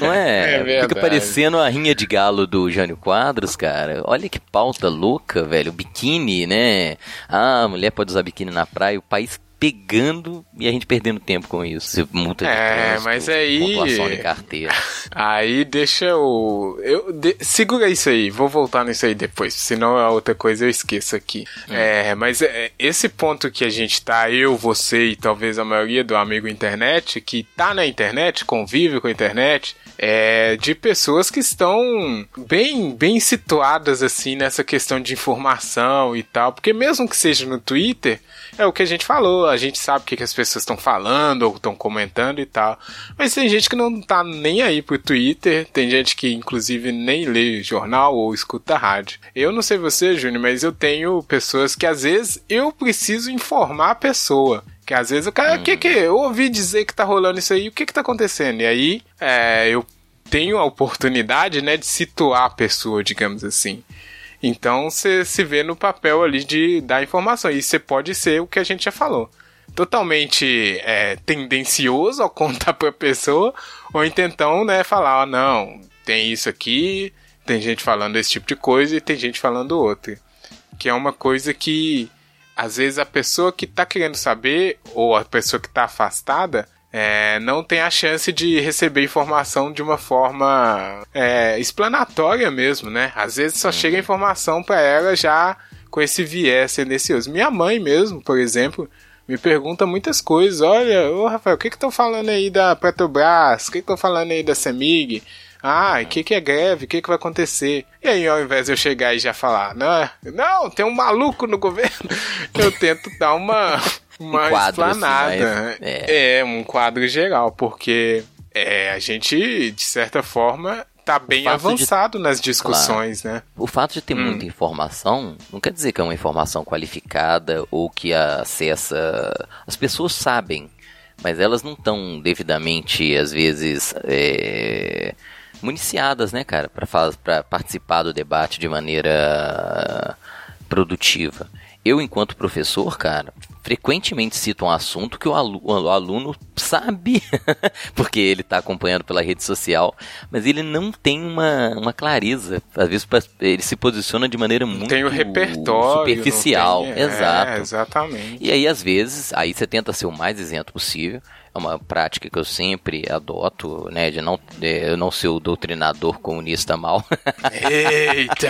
Speaker 2: Não é?
Speaker 1: É
Speaker 2: Fica parecendo a rinha de galo do Jânio Quadros, cara. Olha que pauta louca, velho. Biquíni, né? Ah, a mulher pode usar biquíni na praia. O país pegando e a gente perdendo tempo com isso. Multa de
Speaker 1: É,
Speaker 2: trânsito,
Speaker 1: mas aí-
Speaker 2: pontuação de carteira.
Speaker 1: Aí deixa o. Eu, de- Segura isso aí, vou voltar nisso aí depois, senão a outra coisa eu esqueço aqui. É, mas é, esse ponto que a gente tá, eu, você e talvez a maioria do amigo internet, que tá na internet, convive com a internet, é de pessoas que estão bem, bem situadas assim nessa questão de informação e tal, porque mesmo que seja no Twitter, é o que a gente falou, a gente sabe o que, que as pessoas estão falando ou estão comentando e tal. Mas tem gente que não tá nem aí pro Twitter, tem gente que inclusive nem lê jornal ou escuta rádio. Eu não sei você, Júnior, mas eu tenho pessoas que às vezes eu preciso informar a pessoa. Que às vezes o cara, o que que, eu ouvi dizer que tá rolando isso aí, o que que tá acontecendo? E aí, é, eu tenho a oportunidade, né, de situar a pessoa, digamos assim. Então você se vê no papel ali de dar informação. E você pode ser o que a gente já falou. Totalmente é, tendencioso ao contar pra pessoa, ou então, né, falar, ó, não, tem isso aqui, tem gente falando esse tipo de coisa e tem gente falando outra. Que é uma coisa que às vezes a pessoa que tá querendo saber, ou a pessoa que tá afastada, é, não tem a chance de receber informação de uma forma é, explanatória mesmo, né? Às vezes só chega a informação para ela já com esse viés tendencioso. Minha mãe mesmo, por exemplo, me pergunta muitas coisas. Olha, ô Rafael, o que que estão falando aí da Petrobras? O que que estão falando aí da Semig? Ah, o que, que é greve? O que, que vai acontecer? E aí, ao invés de eu chegar e já falar, não, não tem um maluco no governo, eu tento dar uma, uma
Speaker 2: Um quadro, assim,
Speaker 1: explanada.
Speaker 2: mas, é.
Speaker 1: é. um quadro geral, porque é, a gente, de certa forma, tá bem
Speaker 2: fato de-
Speaker 1: avançado nas discussões, né?
Speaker 2: O fato de ter
Speaker 1: Hum.
Speaker 2: muita informação não quer dizer que é uma informação qualificada ou que acessa. As pessoas sabem, mas elas não estão devidamente, às vezes, é, municiadas, né, cara, para participar do debate de maneira produtiva. Eu, enquanto professor, cara, frequentemente cito um assunto que o alu- o aluno sabe, porque ele está acompanhando pela rede social, mas ele não tem uma, uma clareza. Às vezes ele se posiciona de maneira muito
Speaker 1: Tem o repertório.
Speaker 2: superficial.
Speaker 1: tem- é,
Speaker 2: Exato.
Speaker 1: exatamente.
Speaker 2: E aí, às vezes, aí você tenta ser o mais isento possível. É uma prática que eu sempre adoto, né? De não, de eu não ser o doutrinador comunista mal.
Speaker 1: Eita!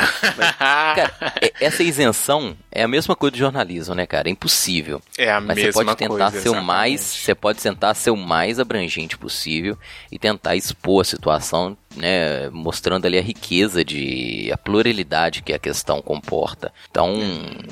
Speaker 2: Cara, e- essa isenção é a mesma coisa de jornalismo, né, cara? É impossível.
Speaker 1: é a
Speaker 2: Mas você
Speaker 1: mesma
Speaker 2: pode tentar
Speaker 1: coisa,
Speaker 2: ser o mais, você pode tentar ser o mais abrangente possível e tentar expor a situação, né, mostrando ali a riqueza de a pluralidade que a questão comporta. Então,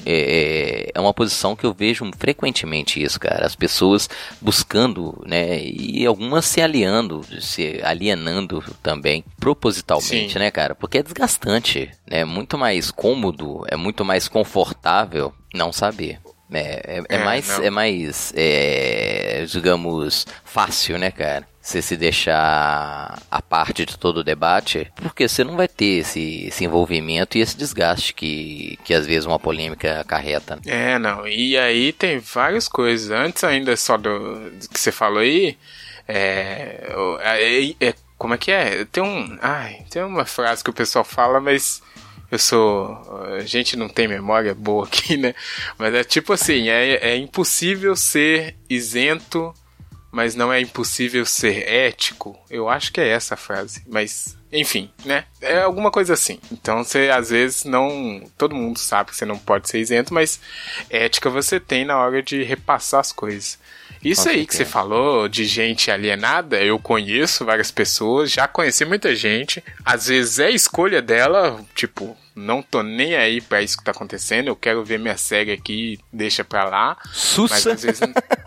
Speaker 2: é, é uma posição que eu vejo frequentemente isso, cara. As pessoas buscando, né, e algumas se aliando, se alienando também propositalmente,
Speaker 1: Sim.
Speaker 2: né, cara? Porque é desgastante, né? É muito mais cômodo, é muito mais confortável não saber. É, é, é
Speaker 1: É,
Speaker 2: mais,
Speaker 1: não.
Speaker 2: é mais, é, digamos, fácil, né, cara? Você se deixar a parte de todo o debate, porque você não vai ter esse, esse envolvimento e esse desgaste que, que às vezes uma polêmica acarreta.
Speaker 1: É, não. E aí tem várias coisas. Antes ainda só do, do que você falou aí, é, é- é- como é que é? Tem um, ai, tem uma frase que o pessoal fala, mas eu sou, a gente não tem memória boa aqui, né? Mas é tipo assim, é, é impossível ser isento, mas não é impossível ser ético. Eu acho que é essa a frase, mas enfim, né? É alguma coisa assim. Então você às vezes não. Todo mundo sabe que você não pode ser isento, mas ética você tem na hora de repassar as coisas. Isso aí que você falou de gente alienada, eu conheço várias pessoas, já conheci muita gente. Às vezes é escolha dela, tipo, não tô nem aí pra isso que tá acontecendo, eu quero ver minha série aqui, deixa pra lá. Mas
Speaker 2: Sussa!
Speaker 1: às vezes.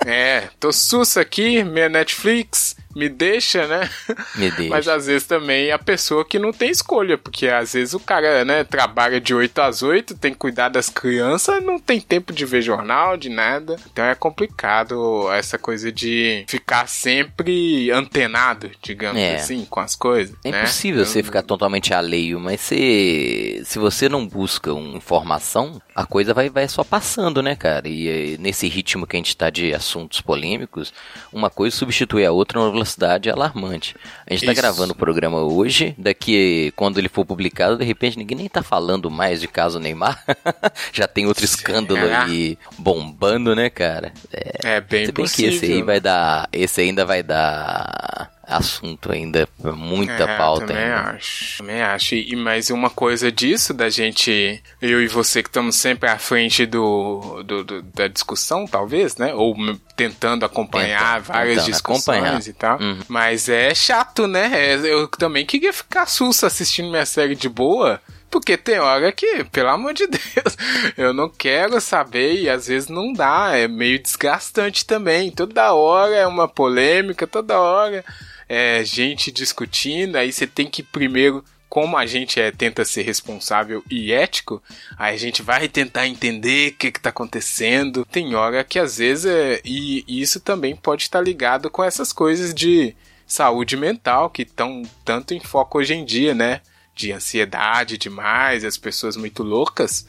Speaker 1: é, tô sussa aqui, minha Netflix, me deixa, né?
Speaker 2: Me deixa.
Speaker 1: Mas às vezes também a pessoa que não tem escolha, porque às vezes o cara, né, trabalha de 8 às 8, tem que cuidar das crianças, não tem tempo de ver jornal, de nada. Então é complicado essa coisa de ficar sempre antenado, digamos
Speaker 2: É.
Speaker 1: assim, com as coisas.
Speaker 2: É
Speaker 1: né?
Speaker 2: impossível você ficar totalmente alheio, mas se, se você não busca informação, a coisa vai, vai só passando, né, cara? E eh, nesse ritmo que a gente tá de assuntos polêmicos, uma coisa substitui a outra numa velocidade alarmante. A gente está gravando o programa hoje, daqui quando ele for publicado, de repente ninguém nem tá falando mais de caso Neymar. Já tem outro escândalo
Speaker 1: Será?
Speaker 2: aí bombando, né, cara? É,
Speaker 1: É bem
Speaker 2: se bem
Speaker 1: possível.
Speaker 2: que esse aí vai dar, esse ainda vai dar assunto ainda, muita
Speaker 1: É,
Speaker 2: pauta
Speaker 1: também
Speaker 2: ainda.
Speaker 1: acho. Também acho. E mais uma coisa disso, da gente, eu e você que estamos sempre à frente do, do- do- da discussão, talvez, né? Ou tentando acompanhar
Speaker 2: Tentando,
Speaker 1: várias
Speaker 2: tentando
Speaker 1: discussões
Speaker 2: acompanhar.
Speaker 1: e tal.
Speaker 2: Uhum.
Speaker 1: Mas é chato, né? É, Eu também queria ficar susto assistindo minha série de boa. Porque tem hora que, pelo amor de Deus, eu não quero saber e às vezes não dá. É meio desgastante também. Toda hora é uma polêmica, toda hora é gente discutindo. Aí você tem que primeiro, como a gente é, tenta ser responsável e ético, aí a gente vai tentar entender o que, que tá acontecendo. Tem hora que às vezes é. E isso também pode estar ligado com essas coisas de saúde mental que estão tanto em foco hoje em dia, né? De ansiedade demais, as pessoas muito loucas.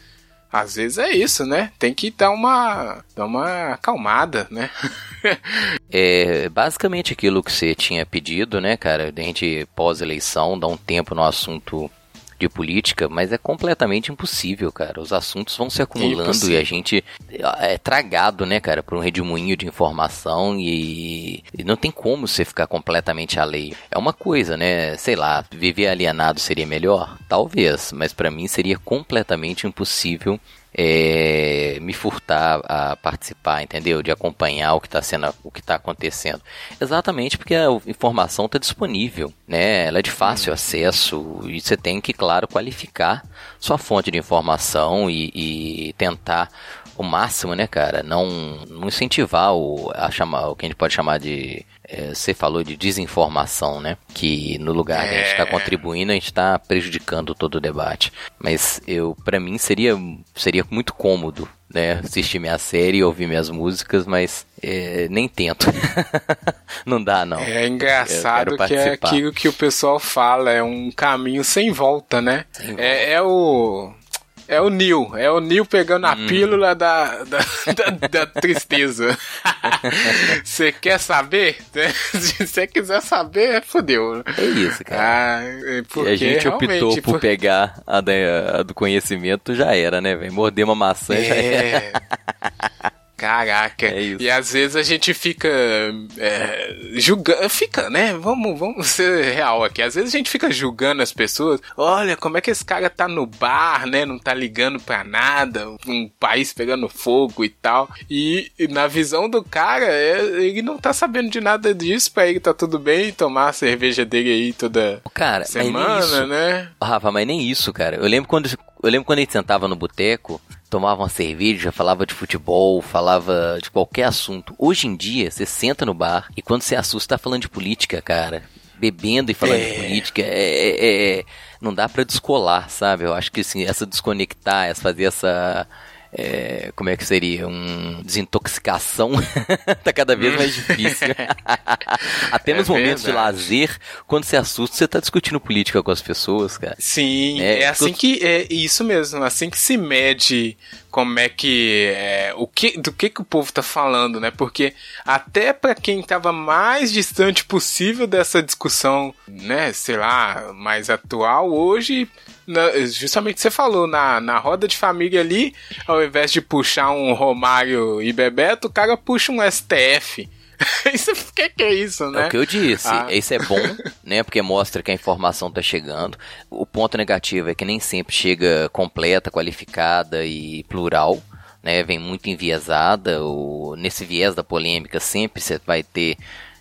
Speaker 1: Às vezes é isso, né? Tem que dar uma, dar uma acalmada, né?
Speaker 2: É basicamente aquilo que você tinha pedido, né, cara? A gente pós-eleição, dá um tempo no assunto de política, mas é completamente impossível, cara. Os assuntos vão se acumulando
Speaker 1: Impossível.
Speaker 2: e a gente é tragado, né, cara, por um redemoinho de informação e, e não tem como você ficar completamente alheio. É uma coisa, né? Sei lá, viver alienado seria melhor? Talvez, mas pra mim seria completamente impossível é, me furtar a participar, entendeu? De acompanhar o que está sendo, o que está acontecendo. Exatamente porque a informação está disponível, né? Ela é de fácil acesso e você tem que, claro, qualificar sua fonte de informação e, e tentar o máximo, né, cara? Não, não incentivar o, a chamar, o que a gente pode chamar de. é, você falou de desinformação, né? Que no lugar de a gente está
Speaker 1: É.
Speaker 2: contribuindo, a gente está prejudicando todo o debate. Mas eu, para mim, seria, seria muito cômodo, né? Assistir minha série, ouvir minhas músicas, mas é, nem tento. não dá, não.
Speaker 1: É engraçado que é aquilo que o pessoal fala, é um caminho sem volta, né?
Speaker 2: Sem volta.
Speaker 1: É, é o. É o Neil, é o Neil pegando a
Speaker 2: Hum.
Speaker 1: pílula da, da, da- da tristeza. Você quer saber? Se você quiser saber, fodeu.
Speaker 2: É isso, cara.
Speaker 1: Ah, é porque
Speaker 2: a gente optou por
Speaker 1: por-
Speaker 2: pegar a, da- a do conhecimento, já era, né, velho? Morder uma maçã já era.
Speaker 1: Caraca.
Speaker 2: É isso.
Speaker 1: E às vezes a gente fica é, julgando. Fica, né? Vamos, vamos ser real aqui. Às vezes a gente fica julgando as pessoas. Olha, como é que esse cara tá no bar, né? Não tá ligando pra nada. Um país pegando fogo e tal. E, e na visão do cara, é, ele não tá sabendo de nada disso. Pra ele tá tudo bem tomar a cerveja dele aí toda
Speaker 2: Cara,
Speaker 1: semana, né?
Speaker 2: Rafa, mas nem isso, cara. Eu lembro quando, eu lembro quando a gente sentava no boteco, tomava uma cerveja, falava de futebol, falava de qualquer assunto. Hoje em dia, você senta no bar e quando você assusta, tá falando de política, cara. Bebendo e falando de
Speaker 1: É.
Speaker 2: política, é, é- é- não dá pra descolar, sabe? Eu acho que assim, essa desconectar, essa fazer essa. É, como é que seria? Um desintoxicação tá cada vez mais difícil. Até
Speaker 1: É
Speaker 2: momentos de lazer, quando você assusta, você tá discutindo política com as pessoas, cara.
Speaker 1: Sim,
Speaker 2: É,
Speaker 1: é, assim que é isso mesmo, assim que se mede como é que é, o que do que que o povo tá falando, né? Porque até pra quem tava mais distante possível dessa discussão, né, sei lá, mais atual hoje, na- justamente você falou na, na roda de família ali, ao invés de puxar um Romário e Bebeto, o cara puxa um STF. Isso, o que, que é isso,
Speaker 2: É
Speaker 1: né?
Speaker 2: o que eu disse.
Speaker 1: Ah.
Speaker 2: Isso é bom, né? Porque mostra que a informação tá chegando. O ponto negativo é que nem sempre chega completa, qualificada e plural. Né, vem muito enviesada, o, nesse viés da polêmica sempre você vai ter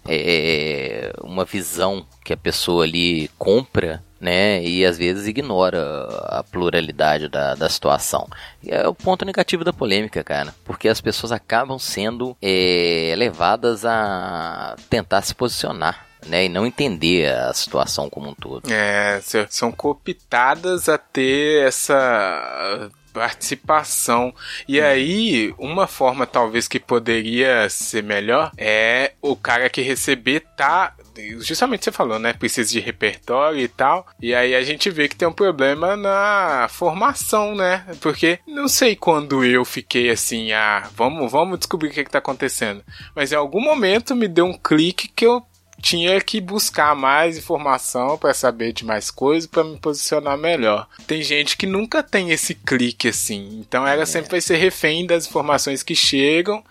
Speaker 2: é, uma visão que a pessoa ali compra, né, e às vezes ignora a pluralidade da, da situação. E é o ponto negativo da polêmica, cara, porque as pessoas acabam sendo é, levadas a tentar se posicionar. Né, e não entender a situação como um todo.
Speaker 1: É, são cooptadas a ter essa participação. E aí, uma forma talvez que poderia ser melhor é o cara que receber tá. Justamente você falou, né? Precisa de repertório e tal. E aí a gente vê que tem um problema na formação, né? Porque não sei quando eu fiquei assim, ah, vamos, vamos descobrir o que, que tá acontecendo. Mas em algum momento me deu um clique que eu tinha que buscar mais informação para saber de mais coisas para me posicionar melhor. Tem gente que nunca tem esse clique assim, então ela é. sempre vai ser refém das informações que chegam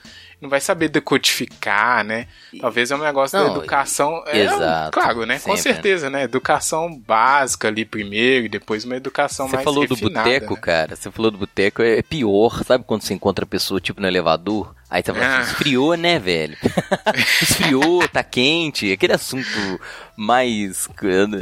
Speaker 1: não vai saber decodificar, né? Talvez é um negócio não, da educação. É, exato, claro, né? Sempre. Com certeza, né? Educação básica ali primeiro e depois uma educação
Speaker 2: você
Speaker 1: mais
Speaker 2: falou
Speaker 1: refinada.
Speaker 2: do boteco,
Speaker 1: né?
Speaker 2: cara. Você falou do boteco, é pior. Sabe quando você encontra a pessoa, tipo, no elevador? Aí você fala, ah. esfriou, né, velho? esfriou, tá quente. Aquele assunto mais.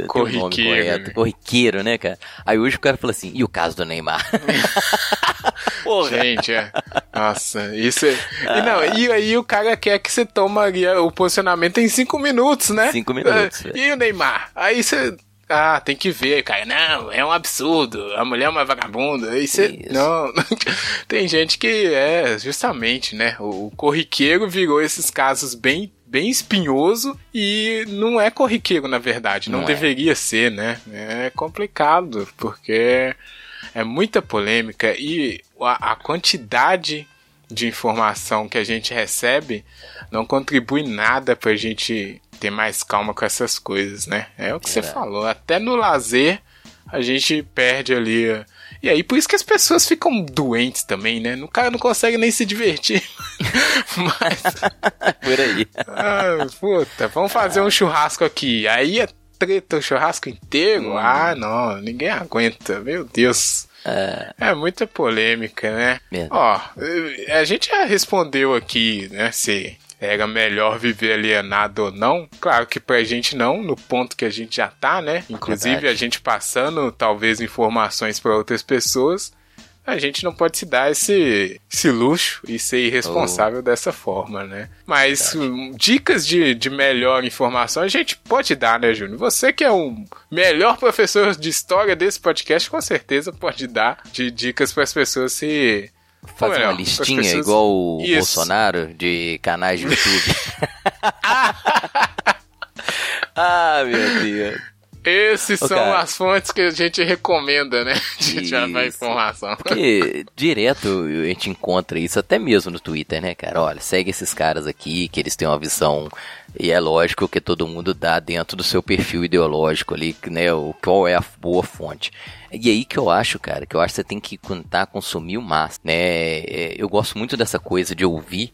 Speaker 1: Corriqueiro.
Speaker 2: Corriqueiro, né, cara? Aí hoje o cara fala assim, e o caso do Neymar?
Speaker 1: Porra. Gente, é. Nossa, isso é. E, não, e aí o cara quer que você tomaria o posicionamento em cinco minutos, né?
Speaker 2: Cinco minutos.
Speaker 1: É. E o Neymar? Aí você. Ah, tem que ver, cara. Não, é um absurdo. A mulher é uma vagabunda. Aí você. Não. tem gente que é, justamente, né? O, o corriqueiro virou esses casos bem bem espinhoso e não é corriqueiro, na verdade. Não, não é. deveria é. ser, né? É complicado, porque é muita polêmica e a, a quantidade de informação que a gente recebe não contribui nada pra gente ter mais calma com essas coisas, né? É o que é. você falou. Até no lazer a gente perde ali. E aí, por isso que as pessoas ficam doentes também, né? O cara não consegue nem se divertir. Mas.
Speaker 2: por aí.
Speaker 1: Ah, puta, vamos fazer um churrasco aqui. Aí é treta o churrasco inteiro? Hum. Ah, não, ninguém aguenta. Meu Deus. É, é muita polêmica, né? Mesmo. Ó, a gente já respondeu aqui, né, se era melhor viver alienado ou não. Claro que pra gente não, no ponto que a gente já tá, né? Inclusive Verdade. a gente passando talvez informações para outras pessoas a gente não pode se dar esse, esse luxo e ser irresponsável oh. dessa forma, né? Mas um, dicas de, de melhor informação a gente pode dar, né, Júnior? Você que é o melhor professor de história desse podcast, com certeza pode dar de dicas para as pessoas se
Speaker 2: Fazer melhor, uma listinha pessoas... igual o Isso. Bolsonaro de canais de YouTube. ah, meu Deus.
Speaker 1: Esses são cara, as fontes que a gente recomenda, né? De levar informação.
Speaker 2: Porque direto a gente encontra isso até mesmo no Twitter, né, cara? Olha, segue esses caras aqui, que eles têm uma visão. E é lógico que todo mundo dá dentro do seu perfil ideológico ali, né? O, qual é a boa fonte. E aí que eu acho, cara, que eu acho que você tem que tentar consumir o máximo, né? É, eu gosto muito dessa coisa de ouvir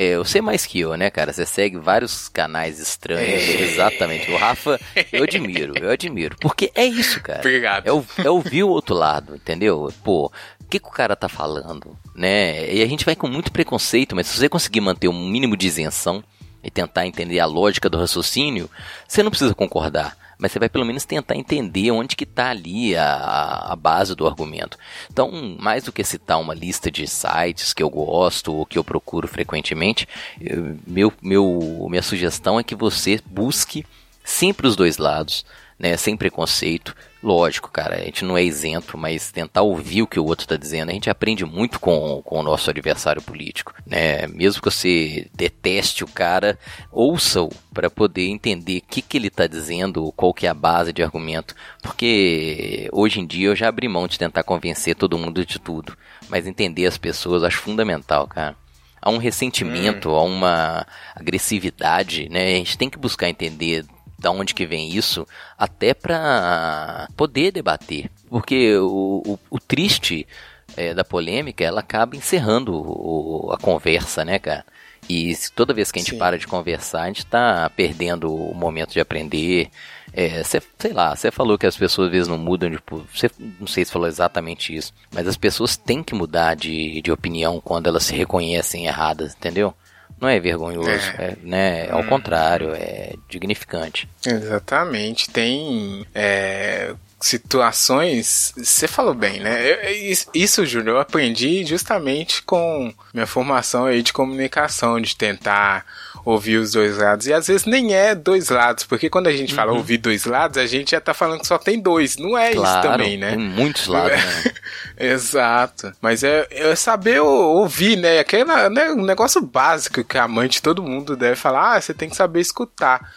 Speaker 2: é, você mais que eu, né, cara? Você segue vários canais estranhos. É. Exatamente. O Rafa, eu admiro, eu admiro. Porque é isso, cara.
Speaker 1: Obrigado.
Speaker 2: É, é ouvir o outro lado, entendeu? Pô, o que, que o cara tá falando, né? E a gente vai com muito preconceito, mas se você conseguir manter um mínimo de isenção e tentar entender a lógica do raciocínio, você não precisa concordar mas você vai pelo menos tentar entender onde que está ali a, a base do argumento. Então, mais do que citar uma lista de sites que eu gosto ou que eu procuro frequentemente, eu, meu, meu, minha sugestão é que você busque sempre os dois lados, né, sem preconceito. Lógico, cara, a gente não é isento, mas tentar ouvir o que o outro está dizendo, a gente aprende muito com, com o nosso adversário político, né? Mesmo que você deteste o cara, ouça-o para poder entender o que, que ele está dizendo, qual que é a base de argumento, porque hoje em dia eu já abri mão de tentar convencer todo mundo de tudo, mas entender as pessoas acho fundamental, cara há um ressentimento, hum. há uma agressividade, né? A gente tem que buscar entender da onde que vem isso, até para poder debater. Porque o, o, o triste é, da polêmica, ela acaba encerrando o, a conversa, né, cara? E toda vez que a gente Sim. para de conversar, a gente está perdendo o momento de aprender. É, cê, sei lá, você falou que as pessoas às vezes não mudam, tipo, cê, não sei se falou exatamente isso, mas as pessoas têm que mudar de, de opinião quando elas se reconhecem erradas, entendeu? Não é vergonhoso, é. É, né? Ao hum. contrário, é dignificante.
Speaker 1: Exatamente. Tem é, situações. Você falou bem, né? Eu, isso, Júlio, eu aprendi justamente com minha formação aí de comunicação, de tentar ouvir os dois lados. E às vezes nem é dois lados, porque quando a gente uhum. fala ouvir dois lados, a gente já tá falando que só tem dois. Não é claro, isso também, né?
Speaker 2: Tem muitos lados, né?
Speaker 1: Exato. Mas é, é, saber ouvir, né? Aquele né, um negócio básico que a mãe de todo mundo deve falar. Ah, você tem que saber escutar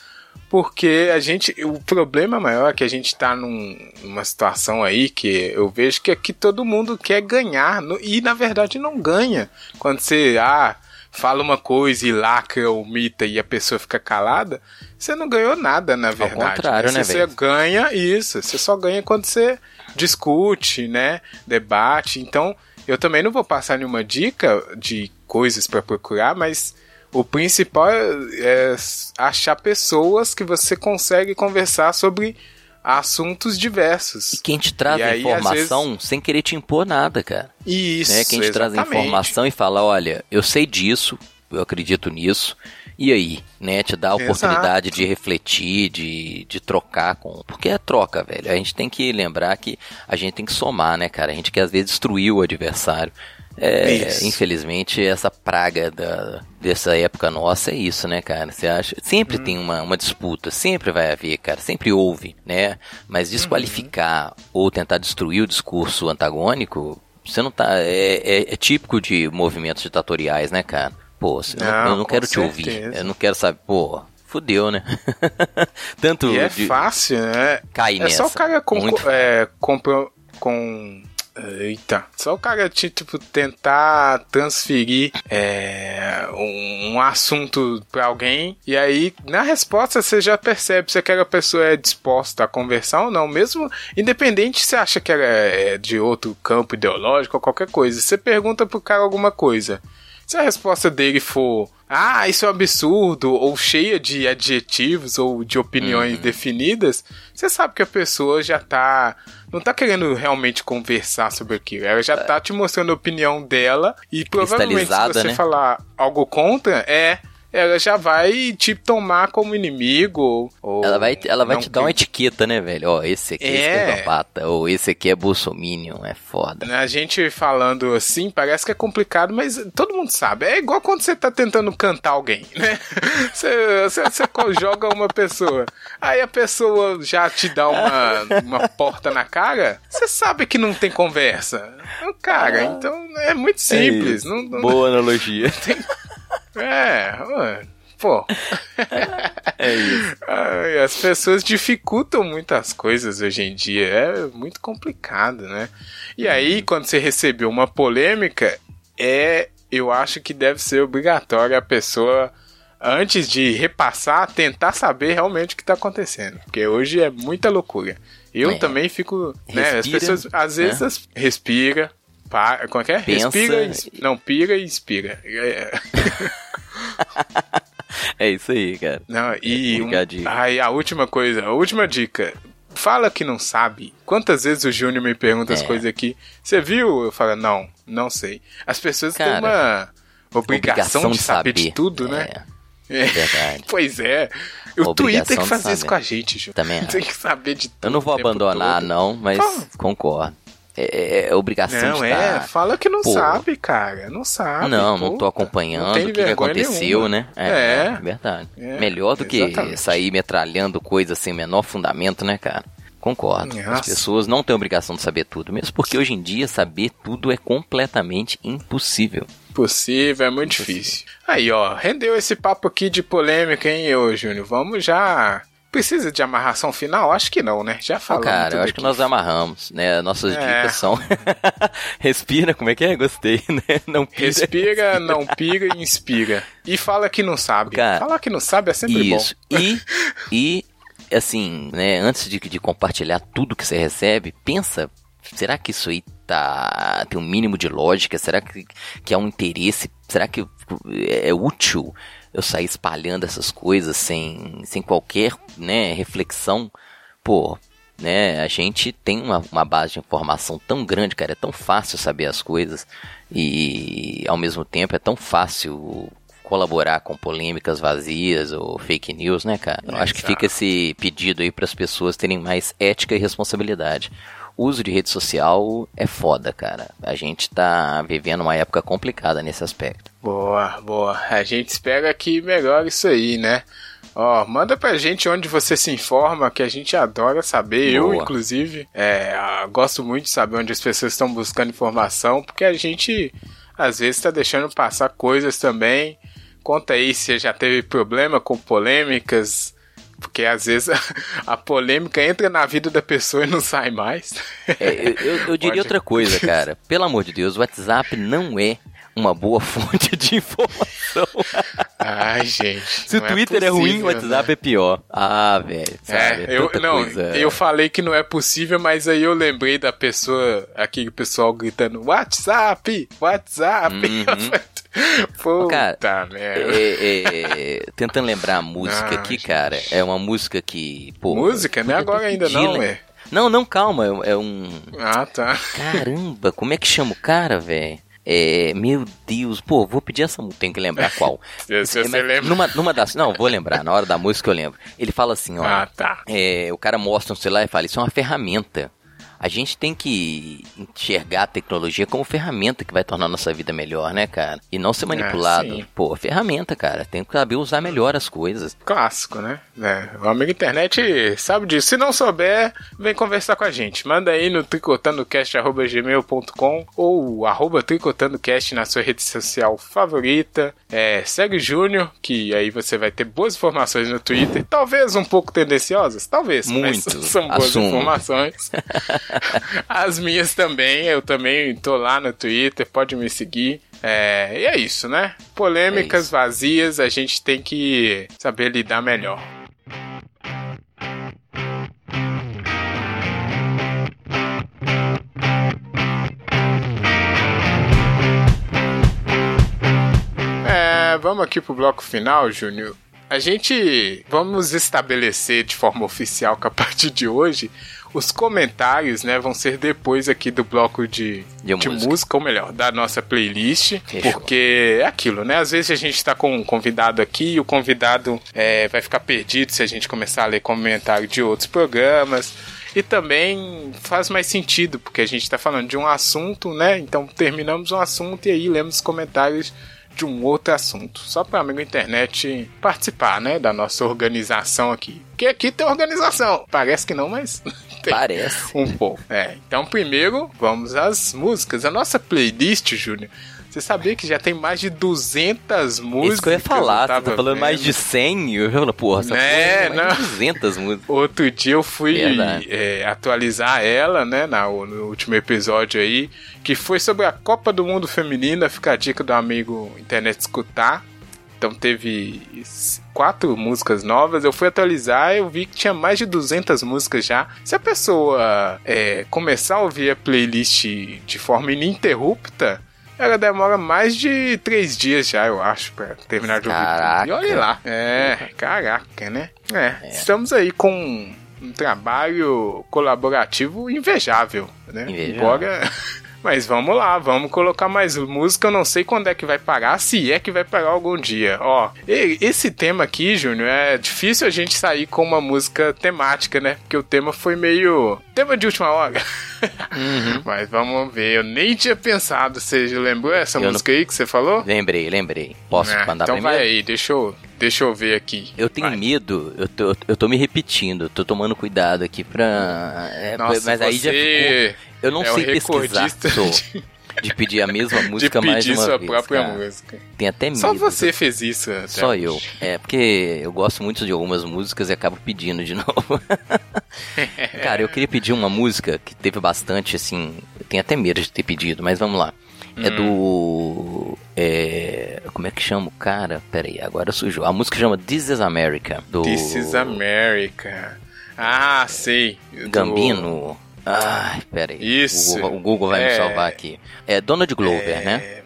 Speaker 1: porque a gente. O problema maior é que a gente tá num, numa situação aí que eu vejo que aqui todo mundo quer ganhar no, e na verdade não ganha. Quando você. Ah, fala uma coisa e lacra ou mita e a pessoa fica calada, você não ganhou nada, na verdade.
Speaker 2: Ao contrário, né,
Speaker 1: Você
Speaker 2: velho?
Speaker 1: ganha isso, você só ganha quando você discute, né? Debate. Então, eu também não vou passar nenhuma dica de coisas para procurar, mas o principal é, é achar pessoas que você consegue conversar sobre assuntos diversos.
Speaker 2: E quem te traz
Speaker 1: E aí,
Speaker 2: informação sem querer te impor nada, cara.
Speaker 1: Isso,
Speaker 2: né? Quem te traz
Speaker 1: exatamente.
Speaker 2: informação e fala, olha, eu sei disso, eu acredito nisso, e aí, né? Te dá a oportunidade de refletir, de, de trocar com. Porque é troca, velho. A gente tem que lembrar que a gente tem que somar, né, cara? A gente quer às vezes destruir o adversário. É, infelizmente, essa praga da, dessa época nossa é isso, né, cara? Você acha? Sempre
Speaker 1: Uhum.
Speaker 2: tem uma, uma disputa, sempre vai haver, cara, sempre houve, né? Mas desqualificar ou tentar destruir o discurso antagônico, você não tá. É, é- é típico de movimentos ditatoriais, né, cara? Pô, não,
Speaker 1: Não,
Speaker 2: eu não quero te ouvir. Eu não quero saber, pô, fudeu, né? Tanto
Speaker 1: E é
Speaker 2: de-
Speaker 1: fácil, né?
Speaker 2: Cai
Speaker 1: é
Speaker 2: nessa.
Speaker 1: só o cara com, é, compro- com Eita, só o cara ti- tipo tentar transferir é, um, um assunto pra alguém e aí na resposta você já percebe se aquela pessoa é disposta a conversar ou não, mesmo independente se acha que ela é de outro campo ideológico ou qualquer coisa. Você pergunta pro cara alguma coisa. Se a resposta dele for, ah, isso é um absurdo, ou cheia de adjetivos ou de opiniões
Speaker 2: Uhum.
Speaker 1: definidas, você sabe que a pessoa já tá. Não tá querendo realmente conversar sobre aquilo. Ela já tá te mostrando a opinião dela e provavelmente se você
Speaker 2: né?
Speaker 1: falar algo contra, é. Ela já vai te tomar como inimigo. Ou,
Speaker 2: Ela vai, ela vai
Speaker 1: não
Speaker 2: te dar uma etiqueta, né, velho? Ó, esse aqui é,
Speaker 1: É.
Speaker 2: esquerdopata, ou esse aqui é bolsominion, é foda.
Speaker 1: A gente falando assim, parece que é complicado, mas todo mundo sabe. É igual quando você tá tentando cantar alguém, né? Você, você, você joga uma pessoa, aí a pessoa já te dá uma, uma porta na cara, você sabe que não tem conversa. Cara, então é muito simples.
Speaker 2: É
Speaker 1: não, não-
Speaker 2: Boa analogia.
Speaker 1: É, pô.
Speaker 2: é isso.
Speaker 1: As pessoas dificultam muitas coisas hoje em dia. É muito complicado, né? E aí, quando você recebeu uma polêmica, é. Eu acho que deve ser obrigatório a pessoa, antes de repassar, tentar saber realmente o que está acontecendo. Porque hoje é muita loucura. Eu
Speaker 2: É.
Speaker 1: também fico. Né, as pessoas, às
Speaker 2: né?
Speaker 1: vezes, as- respira. Para, como é que é?
Speaker 2: Pensa
Speaker 1: Respira,
Speaker 2: e-
Speaker 1: não, pira e inspira. É.
Speaker 2: É isso aí, cara.
Speaker 1: Não, e um, aí a última coisa, a última dica. Fala que não sabe. Quantas vezes o Júnior me pergunta as
Speaker 2: É.
Speaker 1: coisas aqui? Você viu? Eu falo, não, não sei. As pessoas têm
Speaker 2: Cara,
Speaker 1: uma obrigação, de saber, de tudo, né?
Speaker 2: É, verdade.
Speaker 1: Pois é. O
Speaker 2: Obrigação
Speaker 1: Twitter tem que fazer isso
Speaker 2: saber.
Speaker 1: com a gente, Júnior.
Speaker 2: Também
Speaker 1: Tem que saber de tudo.
Speaker 2: Eu não vou abandonar,
Speaker 1: todo.
Speaker 2: não, mas
Speaker 1: Fala.
Speaker 2: concordo. É, é obrigação
Speaker 1: Não,
Speaker 2: de
Speaker 1: é,
Speaker 2: estar...
Speaker 1: fala que não
Speaker 2: Pô.
Speaker 1: sabe, cara. Não sabe.
Speaker 2: Não, não
Speaker 1: pô.
Speaker 2: tô acompanhando
Speaker 1: Não
Speaker 2: o que, que aconteceu,
Speaker 1: nenhuma.
Speaker 2: né?
Speaker 1: É.
Speaker 2: verdade.
Speaker 1: É,
Speaker 2: Melhor do que
Speaker 1: exatamente.
Speaker 2: sair metralhando coisas sem menor fundamento, né, cara? Concordo. As
Speaker 1: Nossa.
Speaker 2: pessoas não têm obrigação de saber tudo, mesmo porque hoje em dia saber tudo é completamente impossível.
Speaker 1: Possível, é muito difícil. Aí, ó, rendeu esse papo aqui de polêmica, hein, ô Júnior? Vamos já. Precisa de amarração final? Acho que não, né? Já falamos.
Speaker 2: cara, eu acho que nós amarramos, né? Nossas
Speaker 1: É.
Speaker 2: dicas são respira, como é que é? Gostei, né? Não pira.
Speaker 1: Respira, não pira e inspira. E fala que não sabe.
Speaker 2: Cara,
Speaker 1: Falar que não sabe é sempre
Speaker 2: Isso.
Speaker 1: bom.
Speaker 2: E, e, assim, né, antes de, de compartilhar tudo que você recebe, pensa, será que isso aí tá, tem um mínimo de lógica? Será que, que há um interesse? Será que é útil eu sair espalhando essas coisas sem, sem qualquer, né, reflexão? Pô, né, a gente tem uma, uma base de informação tão grande, cara, é tão fácil saber as coisas e ao mesmo tempo é tão fácil colaborar com polêmicas vazias ou fake news, né, cara? Eu acho que fica esse pedido aí para as pessoas terem mais ética e responsabilidade. O uso de rede social é foda, cara. A gente tá vivendo uma época complicada nesse aspecto.
Speaker 1: Boa, boa. A gente espera que melhore isso aí, né? Ó, manda pra gente onde você se informa, que a gente adora saber. Eu,
Speaker 2: Boa.
Speaker 1: inclusive, é, gosto muito de saber onde as pessoas estão buscando informação, porque a gente, às vezes, tá deixando passar coisas também. Conta aí se já teve problema com polêmicas, porque às vezes a, a polêmica entra na vida da pessoa e não sai mais.
Speaker 2: É, eu, eu- eu diria outra coisa, cara. Pelo amor de Deus, o WhatsApp não é uma boa fonte de informação.
Speaker 1: Ai, gente.
Speaker 2: Se o
Speaker 1: não
Speaker 2: Twitter é, ruim, o
Speaker 1: possível,
Speaker 2: WhatsApp
Speaker 1: né?
Speaker 2: é pior. Ah, velho. sabe?
Speaker 1: É, eu, não,
Speaker 2: coisa.
Speaker 1: eu falei que não é possível, mas aí eu lembrei da pessoa, aquele pessoal gritando WhatsApp, WhatsApp.
Speaker 2: Uhum.
Speaker 1: Puta
Speaker 2: Cara,
Speaker 1: merda.
Speaker 2: É, é, tentando lembrar a música
Speaker 1: Ah,
Speaker 2: aqui,
Speaker 1: gente.
Speaker 2: cara, é uma música que, pô...
Speaker 1: Música? Não é agora ainda não, é?
Speaker 2: Não, não, calma, é, é um...
Speaker 1: Ah, tá.
Speaker 2: Caramba, como é que chama o cara, velho? É, meu Deus, pô, vou pedir essa música, tenho que lembrar qual.
Speaker 1: Se- se você lembra.
Speaker 2: Numa, numa das, não, vou lembrar, na hora da música eu lembro. Ele fala assim, ó,
Speaker 1: Ah, tá.
Speaker 2: é, o cara mostra um celular e fala, isso é uma ferramenta. A gente tem que enxergar a tecnologia como ferramenta que vai tornar a nossa vida melhor, né, cara? E não ser manipulado.
Speaker 1: sim.
Speaker 2: Pô, ferramenta, cara. Tem que saber usar melhor as coisas.
Speaker 1: Clássico, né? É, o amigo internet sabe disso. Se não souber, vem conversar com a gente. Manda aí no tricotandocast.gmail.com ou arroba tricotandocast na sua rede social favorita. É, segue o Júnior, que aí você vai ter boas informações no Twitter. Talvez um pouco tendenciosas, talvez. mas
Speaker 2: Muito.
Speaker 1: são boas
Speaker 2: Assumo.
Speaker 1: informações. As minhas também, eu também tô lá no Twitter, pode me seguir. É, e é isso, né? Polêmicas
Speaker 2: É isso.
Speaker 1: vazias, a gente tem que saber lidar melhor. É, vamos aqui pro bloco final, Júnior. A gente vamos estabelecer de forma oficial que a partir de hoje os comentários, né, vão ser depois aqui do bloco de,
Speaker 2: De
Speaker 1: de
Speaker 2: música.
Speaker 1: música, ou melhor, da nossa playlist,
Speaker 2: Fechou.
Speaker 1: porque é aquilo, né? Às vezes a gente tá com um convidado aqui e o convidado é, vai ficar perdido se a gente começar a ler comentário de outros programas. E também faz mais sentido, porque a gente tá falando de um assunto, né? Então terminamos um assunto e aí lemos os comentários de um outro assunto. Só para amigo internet participar, né? Da nossa organização aqui. Porque aqui tem organização. Parece que não, mas. Tem
Speaker 2: Parece.
Speaker 1: um pouco. É, então primeiro vamos às músicas. A nossa playlist, Júnior. Você sabia que já tem mais de 200 músicas?
Speaker 2: Isso que eu ia falar,
Speaker 1: eu
Speaker 2: você tá falando mais
Speaker 1: vendo?
Speaker 2: de 100, eu falo, porra,
Speaker 1: É,
Speaker 2: é mais de
Speaker 1: não.
Speaker 2: 200 músicas.
Speaker 1: Outro dia eu fui é, atualizar ela, né, na, no último episódio aí, que foi sobre a Copa do Mundo Feminina, fica a dica do amigo internet escutar. Então teve quatro músicas novas, eu fui atualizar eu vi que tinha mais de 200 músicas já. Se a pessoa é, começar a ouvir a playlist de forma ininterrupta, ela demora mais de três dias já, eu acho, pra terminar de ouvir tudo.
Speaker 2: Caraca.
Speaker 1: E olha lá. É, caraca, né? É, estamos aí com um trabalho colaborativo invejável, né?
Speaker 2: Invejável.
Speaker 1: Embora... Mas vamos lá, vamos colocar mais música. Eu não sei quando é que vai parar, se é que vai parar algum dia. Ó, esse tema aqui, Júnior, é difícil a gente sair com uma música temática, né? Porque o tema foi meio. tema de última hora.
Speaker 2: Uhum.
Speaker 1: Mas vamos ver, eu nem tinha pensado. Você lembrou essa
Speaker 2: Eu não-
Speaker 1: música aí que você falou?
Speaker 2: Lembrei, lembrei. Posso
Speaker 1: É,
Speaker 2: mandar
Speaker 1: então
Speaker 2: primeiro?
Speaker 1: vai aí, deixa eu, deixa eu ver aqui.
Speaker 2: Eu tenho
Speaker 1: Vai.
Speaker 2: medo, eu tô, eu tô me repetindo, tô tomando cuidado aqui pra. é,
Speaker 1: Nossa,
Speaker 2: mas aí já
Speaker 1: você
Speaker 2: ficou. Eu não
Speaker 1: é
Speaker 2: sei pesquisar
Speaker 1: recordista
Speaker 2: sou,
Speaker 1: de-
Speaker 2: de pedir a mesma
Speaker 1: de
Speaker 2: música mais
Speaker 1: pedir
Speaker 2: uma
Speaker 1: sua
Speaker 2: vez.
Speaker 1: própria
Speaker 2: cara.
Speaker 1: música.
Speaker 2: Tem até medo.
Speaker 1: Só você fez isso.
Speaker 2: Só
Speaker 1: hoje.
Speaker 2: eu. É, porque eu gosto muito de algumas músicas e acabo pedindo de novo. Cara, eu queria pedir uma música que teve bastante, assim. Eu tenho até medo de ter pedido, mas vamos lá. É
Speaker 1: Hum.
Speaker 2: do. É, como é que chama o cara? Pera aí, agora sujou. A música chama This is America. Do
Speaker 1: This is America. Ah, sei. Do-
Speaker 2: Gambino. Ai, pera aí.
Speaker 1: Isso.
Speaker 2: O Google, o Google vai me
Speaker 1: É.
Speaker 2: salvar aqui. É Donald Glover,
Speaker 1: É,
Speaker 2: né?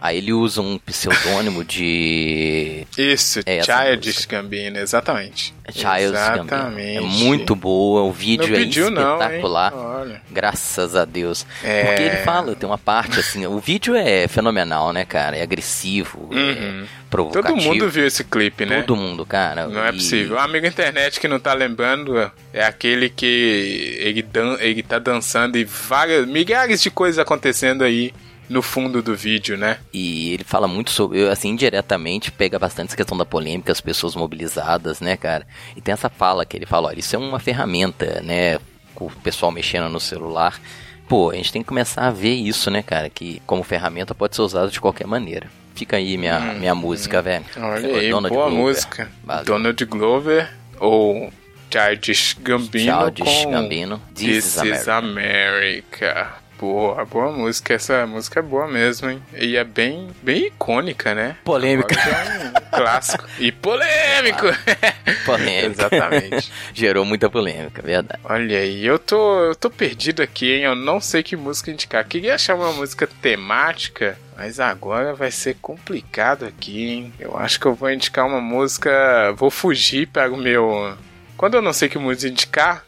Speaker 2: Aí ele usa um pseudônimo de
Speaker 1: Isso,
Speaker 2: É essa
Speaker 1: Childish. Gambino, exatamente.
Speaker 2: Childs Gambino.
Speaker 1: Exatamente.
Speaker 2: É muito boa, o
Speaker 1: Não
Speaker 2: vídeo é
Speaker 1: pediu não, hein?
Speaker 2: espetacular.
Speaker 1: Olha.
Speaker 2: Graças a Deus.
Speaker 1: É.
Speaker 2: Porque ele fala, tem uma parte assim, o vídeo é fenomenal, né, cara? É agressivo, é
Speaker 1: Uhum.
Speaker 2: provocativo.
Speaker 1: Todo mundo viu esse clipe, né?
Speaker 2: Todo mundo, cara.
Speaker 1: Não é
Speaker 2: E-
Speaker 1: possível. O amigo internet que não tá lembrando é aquele que ele, dan ele tá dançando e várias, milhares de coisas acontecendo aí no fundo do vídeo, né?
Speaker 2: E ele fala muito sobre, assim, indiretamente, pega bastante essa questão da polêmica, as pessoas mobilizadas, né, cara? E tem essa fala que ele fala, olha, isso é uma ferramenta, né? Com o pessoal mexendo no celular. Pô, a gente tem que começar a ver isso, né, cara? Que como ferramenta pode ser usado de qualquer maneira. Fica aí minha, minha música, velho.
Speaker 1: Hum, Olha
Speaker 2: É,
Speaker 1: aí,
Speaker 2: Donald
Speaker 1: boa
Speaker 2: Glover.
Speaker 1: música.
Speaker 2: Valeu.
Speaker 1: Donald Glover ou Childish Gambino
Speaker 2: Childish
Speaker 1: com
Speaker 2: Gambino.
Speaker 1: This, is America. Boa, boa música. Essa música é boa mesmo, hein? E é bem, bem icônica, né?
Speaker 2: Polêmica.
Speaker 1: É um clássico. E polêmico!
Speaker 2: Polêmica.
Speaker 1: Exatamente.
Speaker 2: Gerou muita polêmica, verdade.
Speaker 1: Olha aí, eu tô, eu tô perdido aqui, hein? Eu não sei que música indicar. Queria achar uma música temática, mas agora vai ser complicado aqui, hein? Eu acho que eu vou indicar uma música. Vou fugir para o meu. Quando eu não sei que música indicar,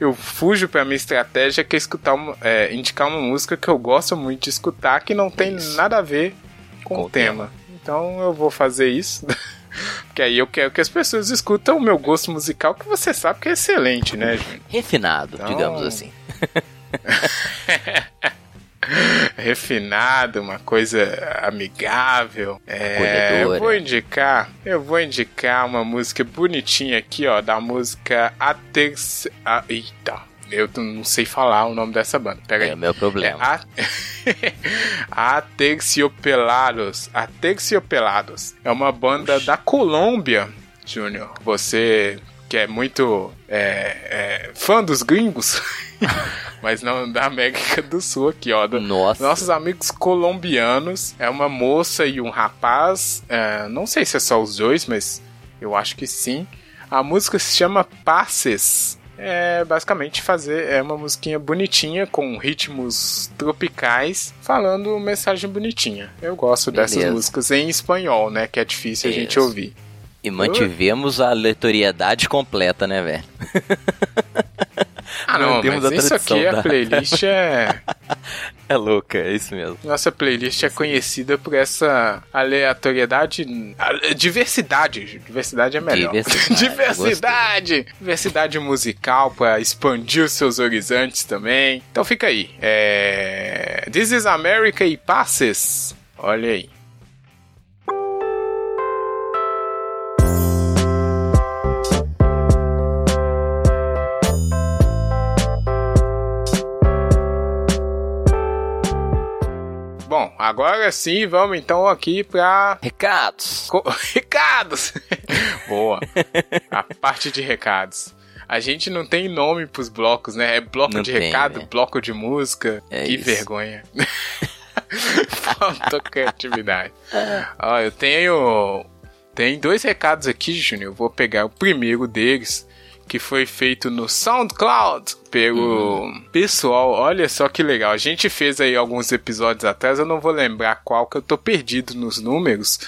Speaker 1: eu fujo pra minha estratégia que é escutar uma, é, indicar uma música que eu gosto muito de escutar que não tem
Speaker 2: Isso.
Speaker 1: nada a ver com,
Speaker 2: Com
Speaker 1: o
Speaker 2: o
Speaker 1: tema. Então eu vou fazer isso. Porque aí eu quero que as pessoas escutam o meu gosto musical, que você sabe que é excelente, né, Júnior?
Speaker 2: Refinado,
Speaker 1: Então-
Speaker 2: digamos assim.
Speaker 1: refinado, uma coisa amigável. É, eu vou indicar, eu vou indicar uma música bonitinha aqui, ó, da música Atex... A, eita, eu não sei falar o nome dessa banda. Pera
Speaker 2: É
Speaker 1: aí.
Speaker 2: meu problema.
Speaker 1: É a... Aterciopelados. Aterciopelados. É uma banda da Colômbia, Júnior. Você que é muito é, é, fã dos gringos, mas não da América do Sul aqui, ó. do-
Speaker 2: Nossa.
Speaker 1: nossos amigos colombianos. É uma moça e um rapaz. é, não sei se é só os dois, mas eu acho que sim. A música se chama Passes. É basicamente fazer é uma musiquinha bonitinha com ritmos tropicais, falando mensagem bonitinha. Eu gosto dessas
Speaker 2: Beleza.
Speaker 1: músicas em espanhol, né? Que é difícil a gente
Speaker 2: Isso.
Speaker 1: ouvir.
Speaker 2: E mantivemos a aleatoriedade completa, né, velho?
Speaker 1: Ah, não,
Speaker 2: Mantemos
Speaker 1: mas
Speaker 2: a
Speaker 1: isso aqui, a
Speaker 2: da-
Speaker 1: playlist é.
Speaker 2: É louca, é isso mesmo.
Speaker 1: Nossa playlist é conhecida por essa aleatoriedade. a- Diversidade. Diversidade é melhor.
Speaker 2: Diversidade,
Speaker 1: Diversidade! Diversidade musical pra expandir os seus horizontes também. Então fica aí. É... This is America e Passes. Olha aí. Agora sim, vamos então aqui pra
Speaker 2: Recados.
Speaker 1: Co- recados! Boa. A parte de recados. A gente não tem nome pros blocos, né? É bloco
Speaker 2: Não
Speaker 1: de
Speaker 2: tem,
Speaker 1: recado,
Speaker 2: né?
Speaker 1: bloco de música.
Speaker 2: É
Speaker 1: que
Speaker 2: isso.
Speaker 1: vergonha. Faltou criatividade. Ó, eu tenho. Tem dois recados aqui, Júnior. Eu vou pegar o primeiro deles, que foi feito no SoundCloud pelo
Speaker 2: Uhum.
Speaker 1: pessoal. Olha só que legal. A gente fez aí alguns episódios atrás, eu não vou lembrar qual, que eu tô perdido nos números,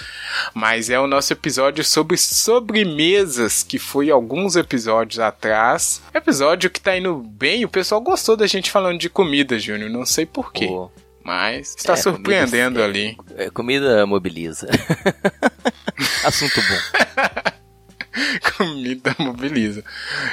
Speaker 1: mas é o nosso episódio sobre sobremesas, que foi alguns episódios atrás. Episódio que tá indo bem, o pessoal gostou da gente falando de comida, Júnior. Não sei porquê.
Speaker 2: Pô,
Speaker 1: Mas está
Speaker 2: É,
Speaker 1: surpreendendo
Speaker 2: comida-
Speaker 1: ali.
Speaker 2: é, comida mobiliza. Assunto bom.
Speaker 1: Comida mobiliza.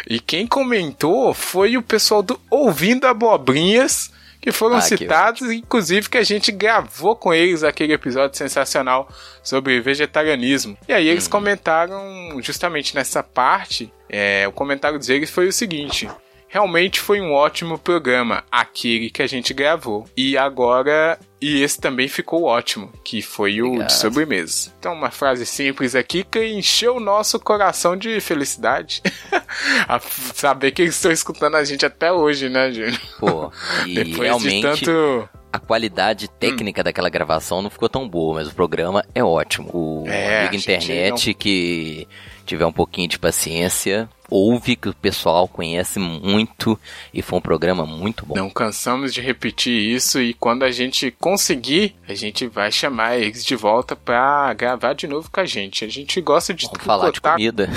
Speaker 1: E quem comentou foi o pessoal do Ouvindo Abobrinhas, que foram
Speaker 2: Ah, que
Speaker 1: citados, inclusive que a gente gravou com eles aquele episódio sensacional sobre vegetarianismo. E aí
Speaker 2: Hum.
Speaker 1: eles comentaram justamente nessa parte, é, o comentário deles foi o seguinte. Realmente foi um ótimo programa, aquele que a gente gravou. E agora, e esse também ficou ótimo, que foi o
Speaker 2: Obrigado.
Speaker 1: de sobremesa. Então, uma frase simples aqui que encheu o nosso coração de felicidade. saber que eles estão escutando a gente até hoje, né, Júnior?
Speaker 2: Pô, e
Speaker 1: Depois
Speaker 2: realmente
Speaker 1: de tanto.
Speaker 2: a qualidade técnica daquela gravação não ficou tão boa, mas o programa é ótimo. O
Speaker 1: É,
Speaker 2: amigo internet que tiver um pouquinho de paciência, ouve que o pessoal conhece muito e foi um programa muito bom.
Speaker 1: Não cansamos de repetir isso e quando a gente conseguir, a gente vai chamar eles de volta pra gravar de novo com a gente. A gente gosta de
Speaker 2: Vamos falar de comida.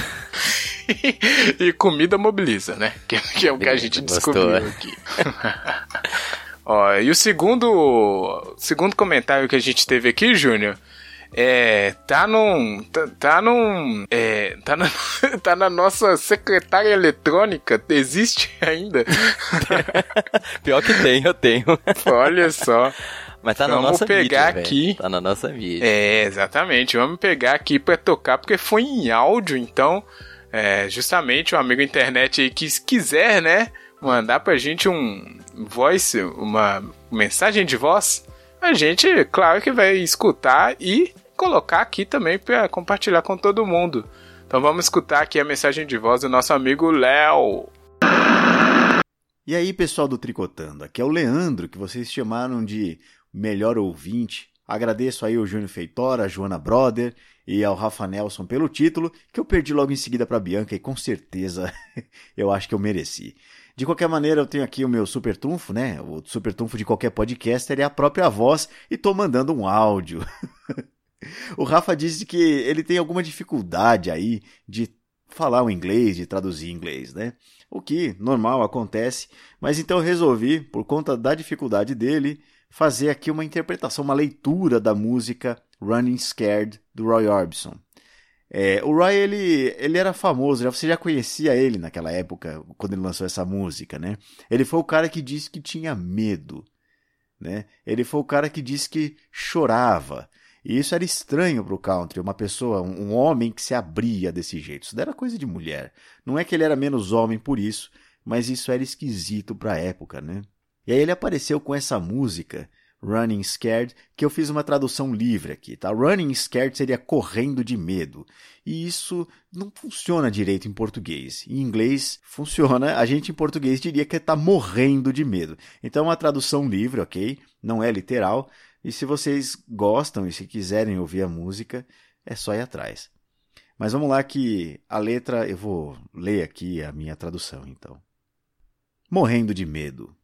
Speaker 1: e comida mobiliza, né? Que, que é o que a gente
Speaker 2: Gostou,
Speaker 1: descobriu aqui. Ó, e o segundo, o segundo comentário que a gente teve aqui, Júnior, é, tá num, tá, tá num, é, tá na, tá na nossa secretária eletrônica, existe ainda?
Speaker 2: Pior que tem, eu tenho.
Speaker 1: Olha só.
Speaker 2: Mas tá na
Speaker 1: Vamos
Speaker 2: nossa
Speaker 1: pegar
Speaker 2: mídia,
Speaker 1: aqui.
Speaker 2: Tá na nossa mídia.
Speaker 1: É, exatamente. Vamos pegar aqui pra tocar, porque foi em áudio, então, é, justamente o amigo internet aí que se quiser, né, mandar pra gente um voice, uma mensagem de voz, a gente, claro que vai escutar e colocar aqui também pra compartilhar com todo mundo. Então vamos escutar aqui a mensagem de voz do nosso amigo Léo.
Speaker 5: E aí, pessoal do Tricotando, aqui é o Leandro, que vocês chamaram de melhor ouvinte. Agradeço aí ao Júnior Feitora, a Joana Brother e ao Rafa Nelson pelo título, que eu perdi logo em seguida para Bianca e com certeza eu acho que eu mereci. De qualquer maneira, eu tenho aqui o meu super trunfo, né? O super trunfo de qualquer podcaster é a própria voz e tô mandando um áudio. o Rafa disse que ele tem alguma dificuldade aí de falar o inglês, de traduzir inglês, né? O que normal acontece, mas então resolvi, por conta da dificuldade dele, fazer aqui uma interpretação, uma leitura da música Running Scared do Roy Orbison. É, o Roy, ele, ele era famoso, você já conhecia ele naquela época, quando ele lançou essa música, né? Ele foi o cara que disse que tinha medo, né? Ele foi o cara que disse que chorava. E isso era estranho para o country, uma pessoa, um homem que se abria desse jeito. Isso era coisa de mulher. Não é que ele era menos homem por isso, mas isso era esquisito para a época, né? E aí ele apareceu com essa música Running Scared, que eu fiz uma tradução livre aqui, tá? Running Scared seria correndo de medo. E isso não funciona direito em português. Em inglês funciona, a gente em português diria que está morrendo de medo. Então é uma tradução livre, ok? Não é literal. E se vocês gostam e se quiserem ouvir a música, é só ir atrás. Mas vamos lá que a letra, eu vou ler aqui a minha tradução então. Morrendo de medo.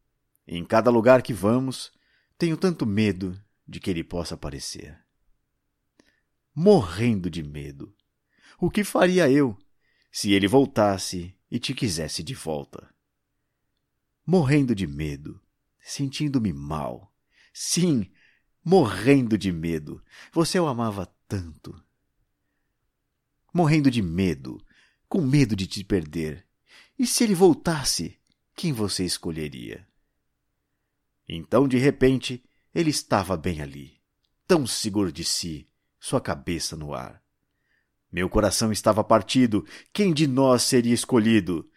Speaker 5: Em cada lugar que vamos, tenho tanto medo de que ele possa aparecer. Morrendo de medo. O que faria eu se ele voltasse e te quisesse de volta? Morrendo de medo, sentindo-me mal. Sim, morrendo de medo. Você o amava tanto. Morrendo de medo, com medo de te perder. E se ele voltasse, quem você escolheria? Então, de repente, ele estava bem ali, tão seguro de si, sua cabeça no ar. Meu coração estava partido. Quem de nós seria escolhido?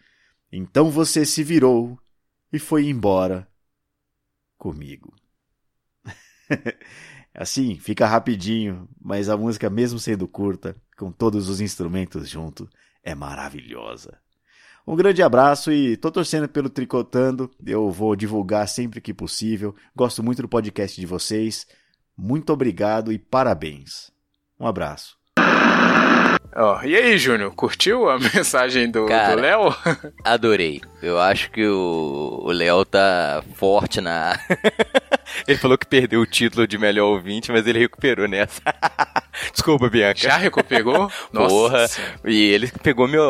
Speaker 5: Então você se virou e foi embora comigo. assim, fica rapidinho, mas a música, mesmo sendo curta, com todos os instrumentos junto, é maravilhosa. Um grande abraço e tô torcendo pelo Tricotando. Eu vou divulgar sempre que possível. Gosto muito do podcast de vocês. Muito obrigado e parabéns. Um abraço.
Speaker 1: Oh, e aí, Júnior, curtiu a mensagem do Léo?
Speaker 2: Adorei. Eu acho que o Léo tá forte na. ele falou que perdeu o título de melhor ouvinte, mas ele recuperou nessa. Desculpa, Bianca.
Speaker 1: Já recuperou?
Speaker 2: Porra. Nossa. E ele pegou meu,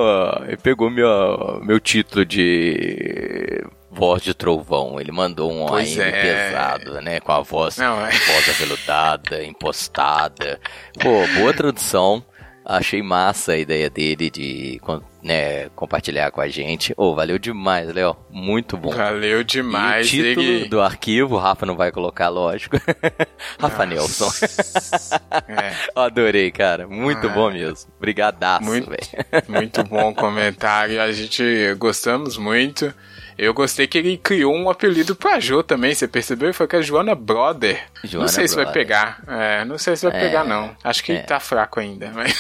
Speaker 2: ele pegou meu, meu título de voz de trovão. Ele mandou um pois é. pesado, né? Com a voz, Não, é. voz aveludada, impostada. Pô, boa tradução. Achei massa a ideia dele de né, compartilhar com a gente. Oh, valeu demais, Léo. Muito bom.
Speaker 1: Valeu demais.
Speaker 2: E o título ele... do arquivo, o Rafa não vai colocar, lógico. Rafa Nelson. é. Adorei, cara. Muito ah, bom mesmo. Brigadaço,
Speaker 1: muito, muito bom comentário. A gente gostamos muito. Eu gostei que ele criou um apelido pra Jo também, você percebeu? Foi com a Joana Brother. Joana não sei Brother. se vai pegar. É, não sei se vai é, pegar, não. Acho que é. tá fraco ainda. Mas...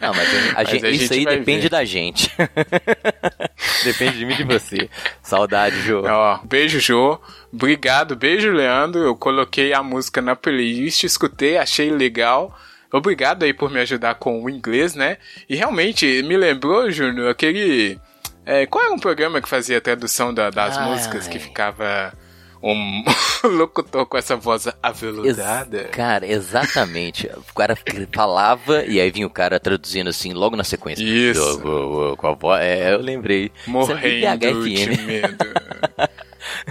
Speaker 2: Não, mas, a mas a isso aí depende ver. da gente. depende de mim e de você. Saudade, Jo.
Speaker 1: Ó, beijo, Jo. Obrigado, beijo, Leandro. Eu coloquei a música na playlist, escutei, achei legal. Obrigado aí por me ajudar com o inglês, né? E realmente me lembrou, Júnior, aquele é, qual é um programa que fazia a tradução da, das ai, músicas ai. que ficava um locutor com essa voz aveludada? Ex
Speaker 2: cara, exatamente. o cara falava e aí vinha o cara traduzindo assim logo na sequência.
Speaker 1: Isso.
Speaker 2: com a voz. É, eu lembrei.
Speaker 1: Morrendo de medo.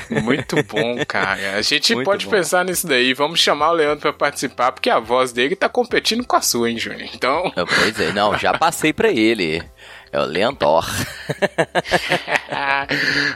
Speaker 1: Muito bom, cara. A gente Muito pode bom. pensar nisso daí. Vamos chamar o Leandro para participar, porque a voz dele tá competindo com a sua, hein, Júnior? Então.
Speaker 2: Pois é, não, já passei para ele. É o Lentor.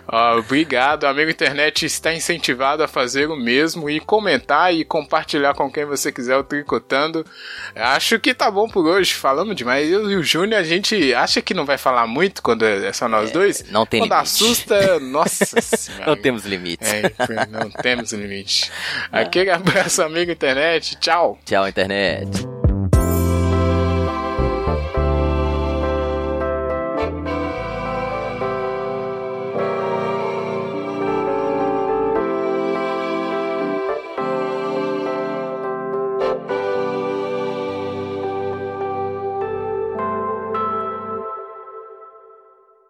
Speaker 1: Ó, obrigado, amigo internet está incentivado a fazer o mesmo e comentar e compartilhar com quem você quiser o Tricotando. Acho que tá bom por hoje, falamos demais. Eu e o Júnior, a gente acha que não vai falar muito quando é só nós é, dois.
Speaker 2: Não tem
Speaker 1: quando
Speaker 2: limite.
Speaker 1: assusta, nossa senhora.
Speaker 2: Não temos limites.
Speaker 1: É, não temos limite. Aquele abraço, amigo internet. Tchau.
Speaker 2: Tchau, internet.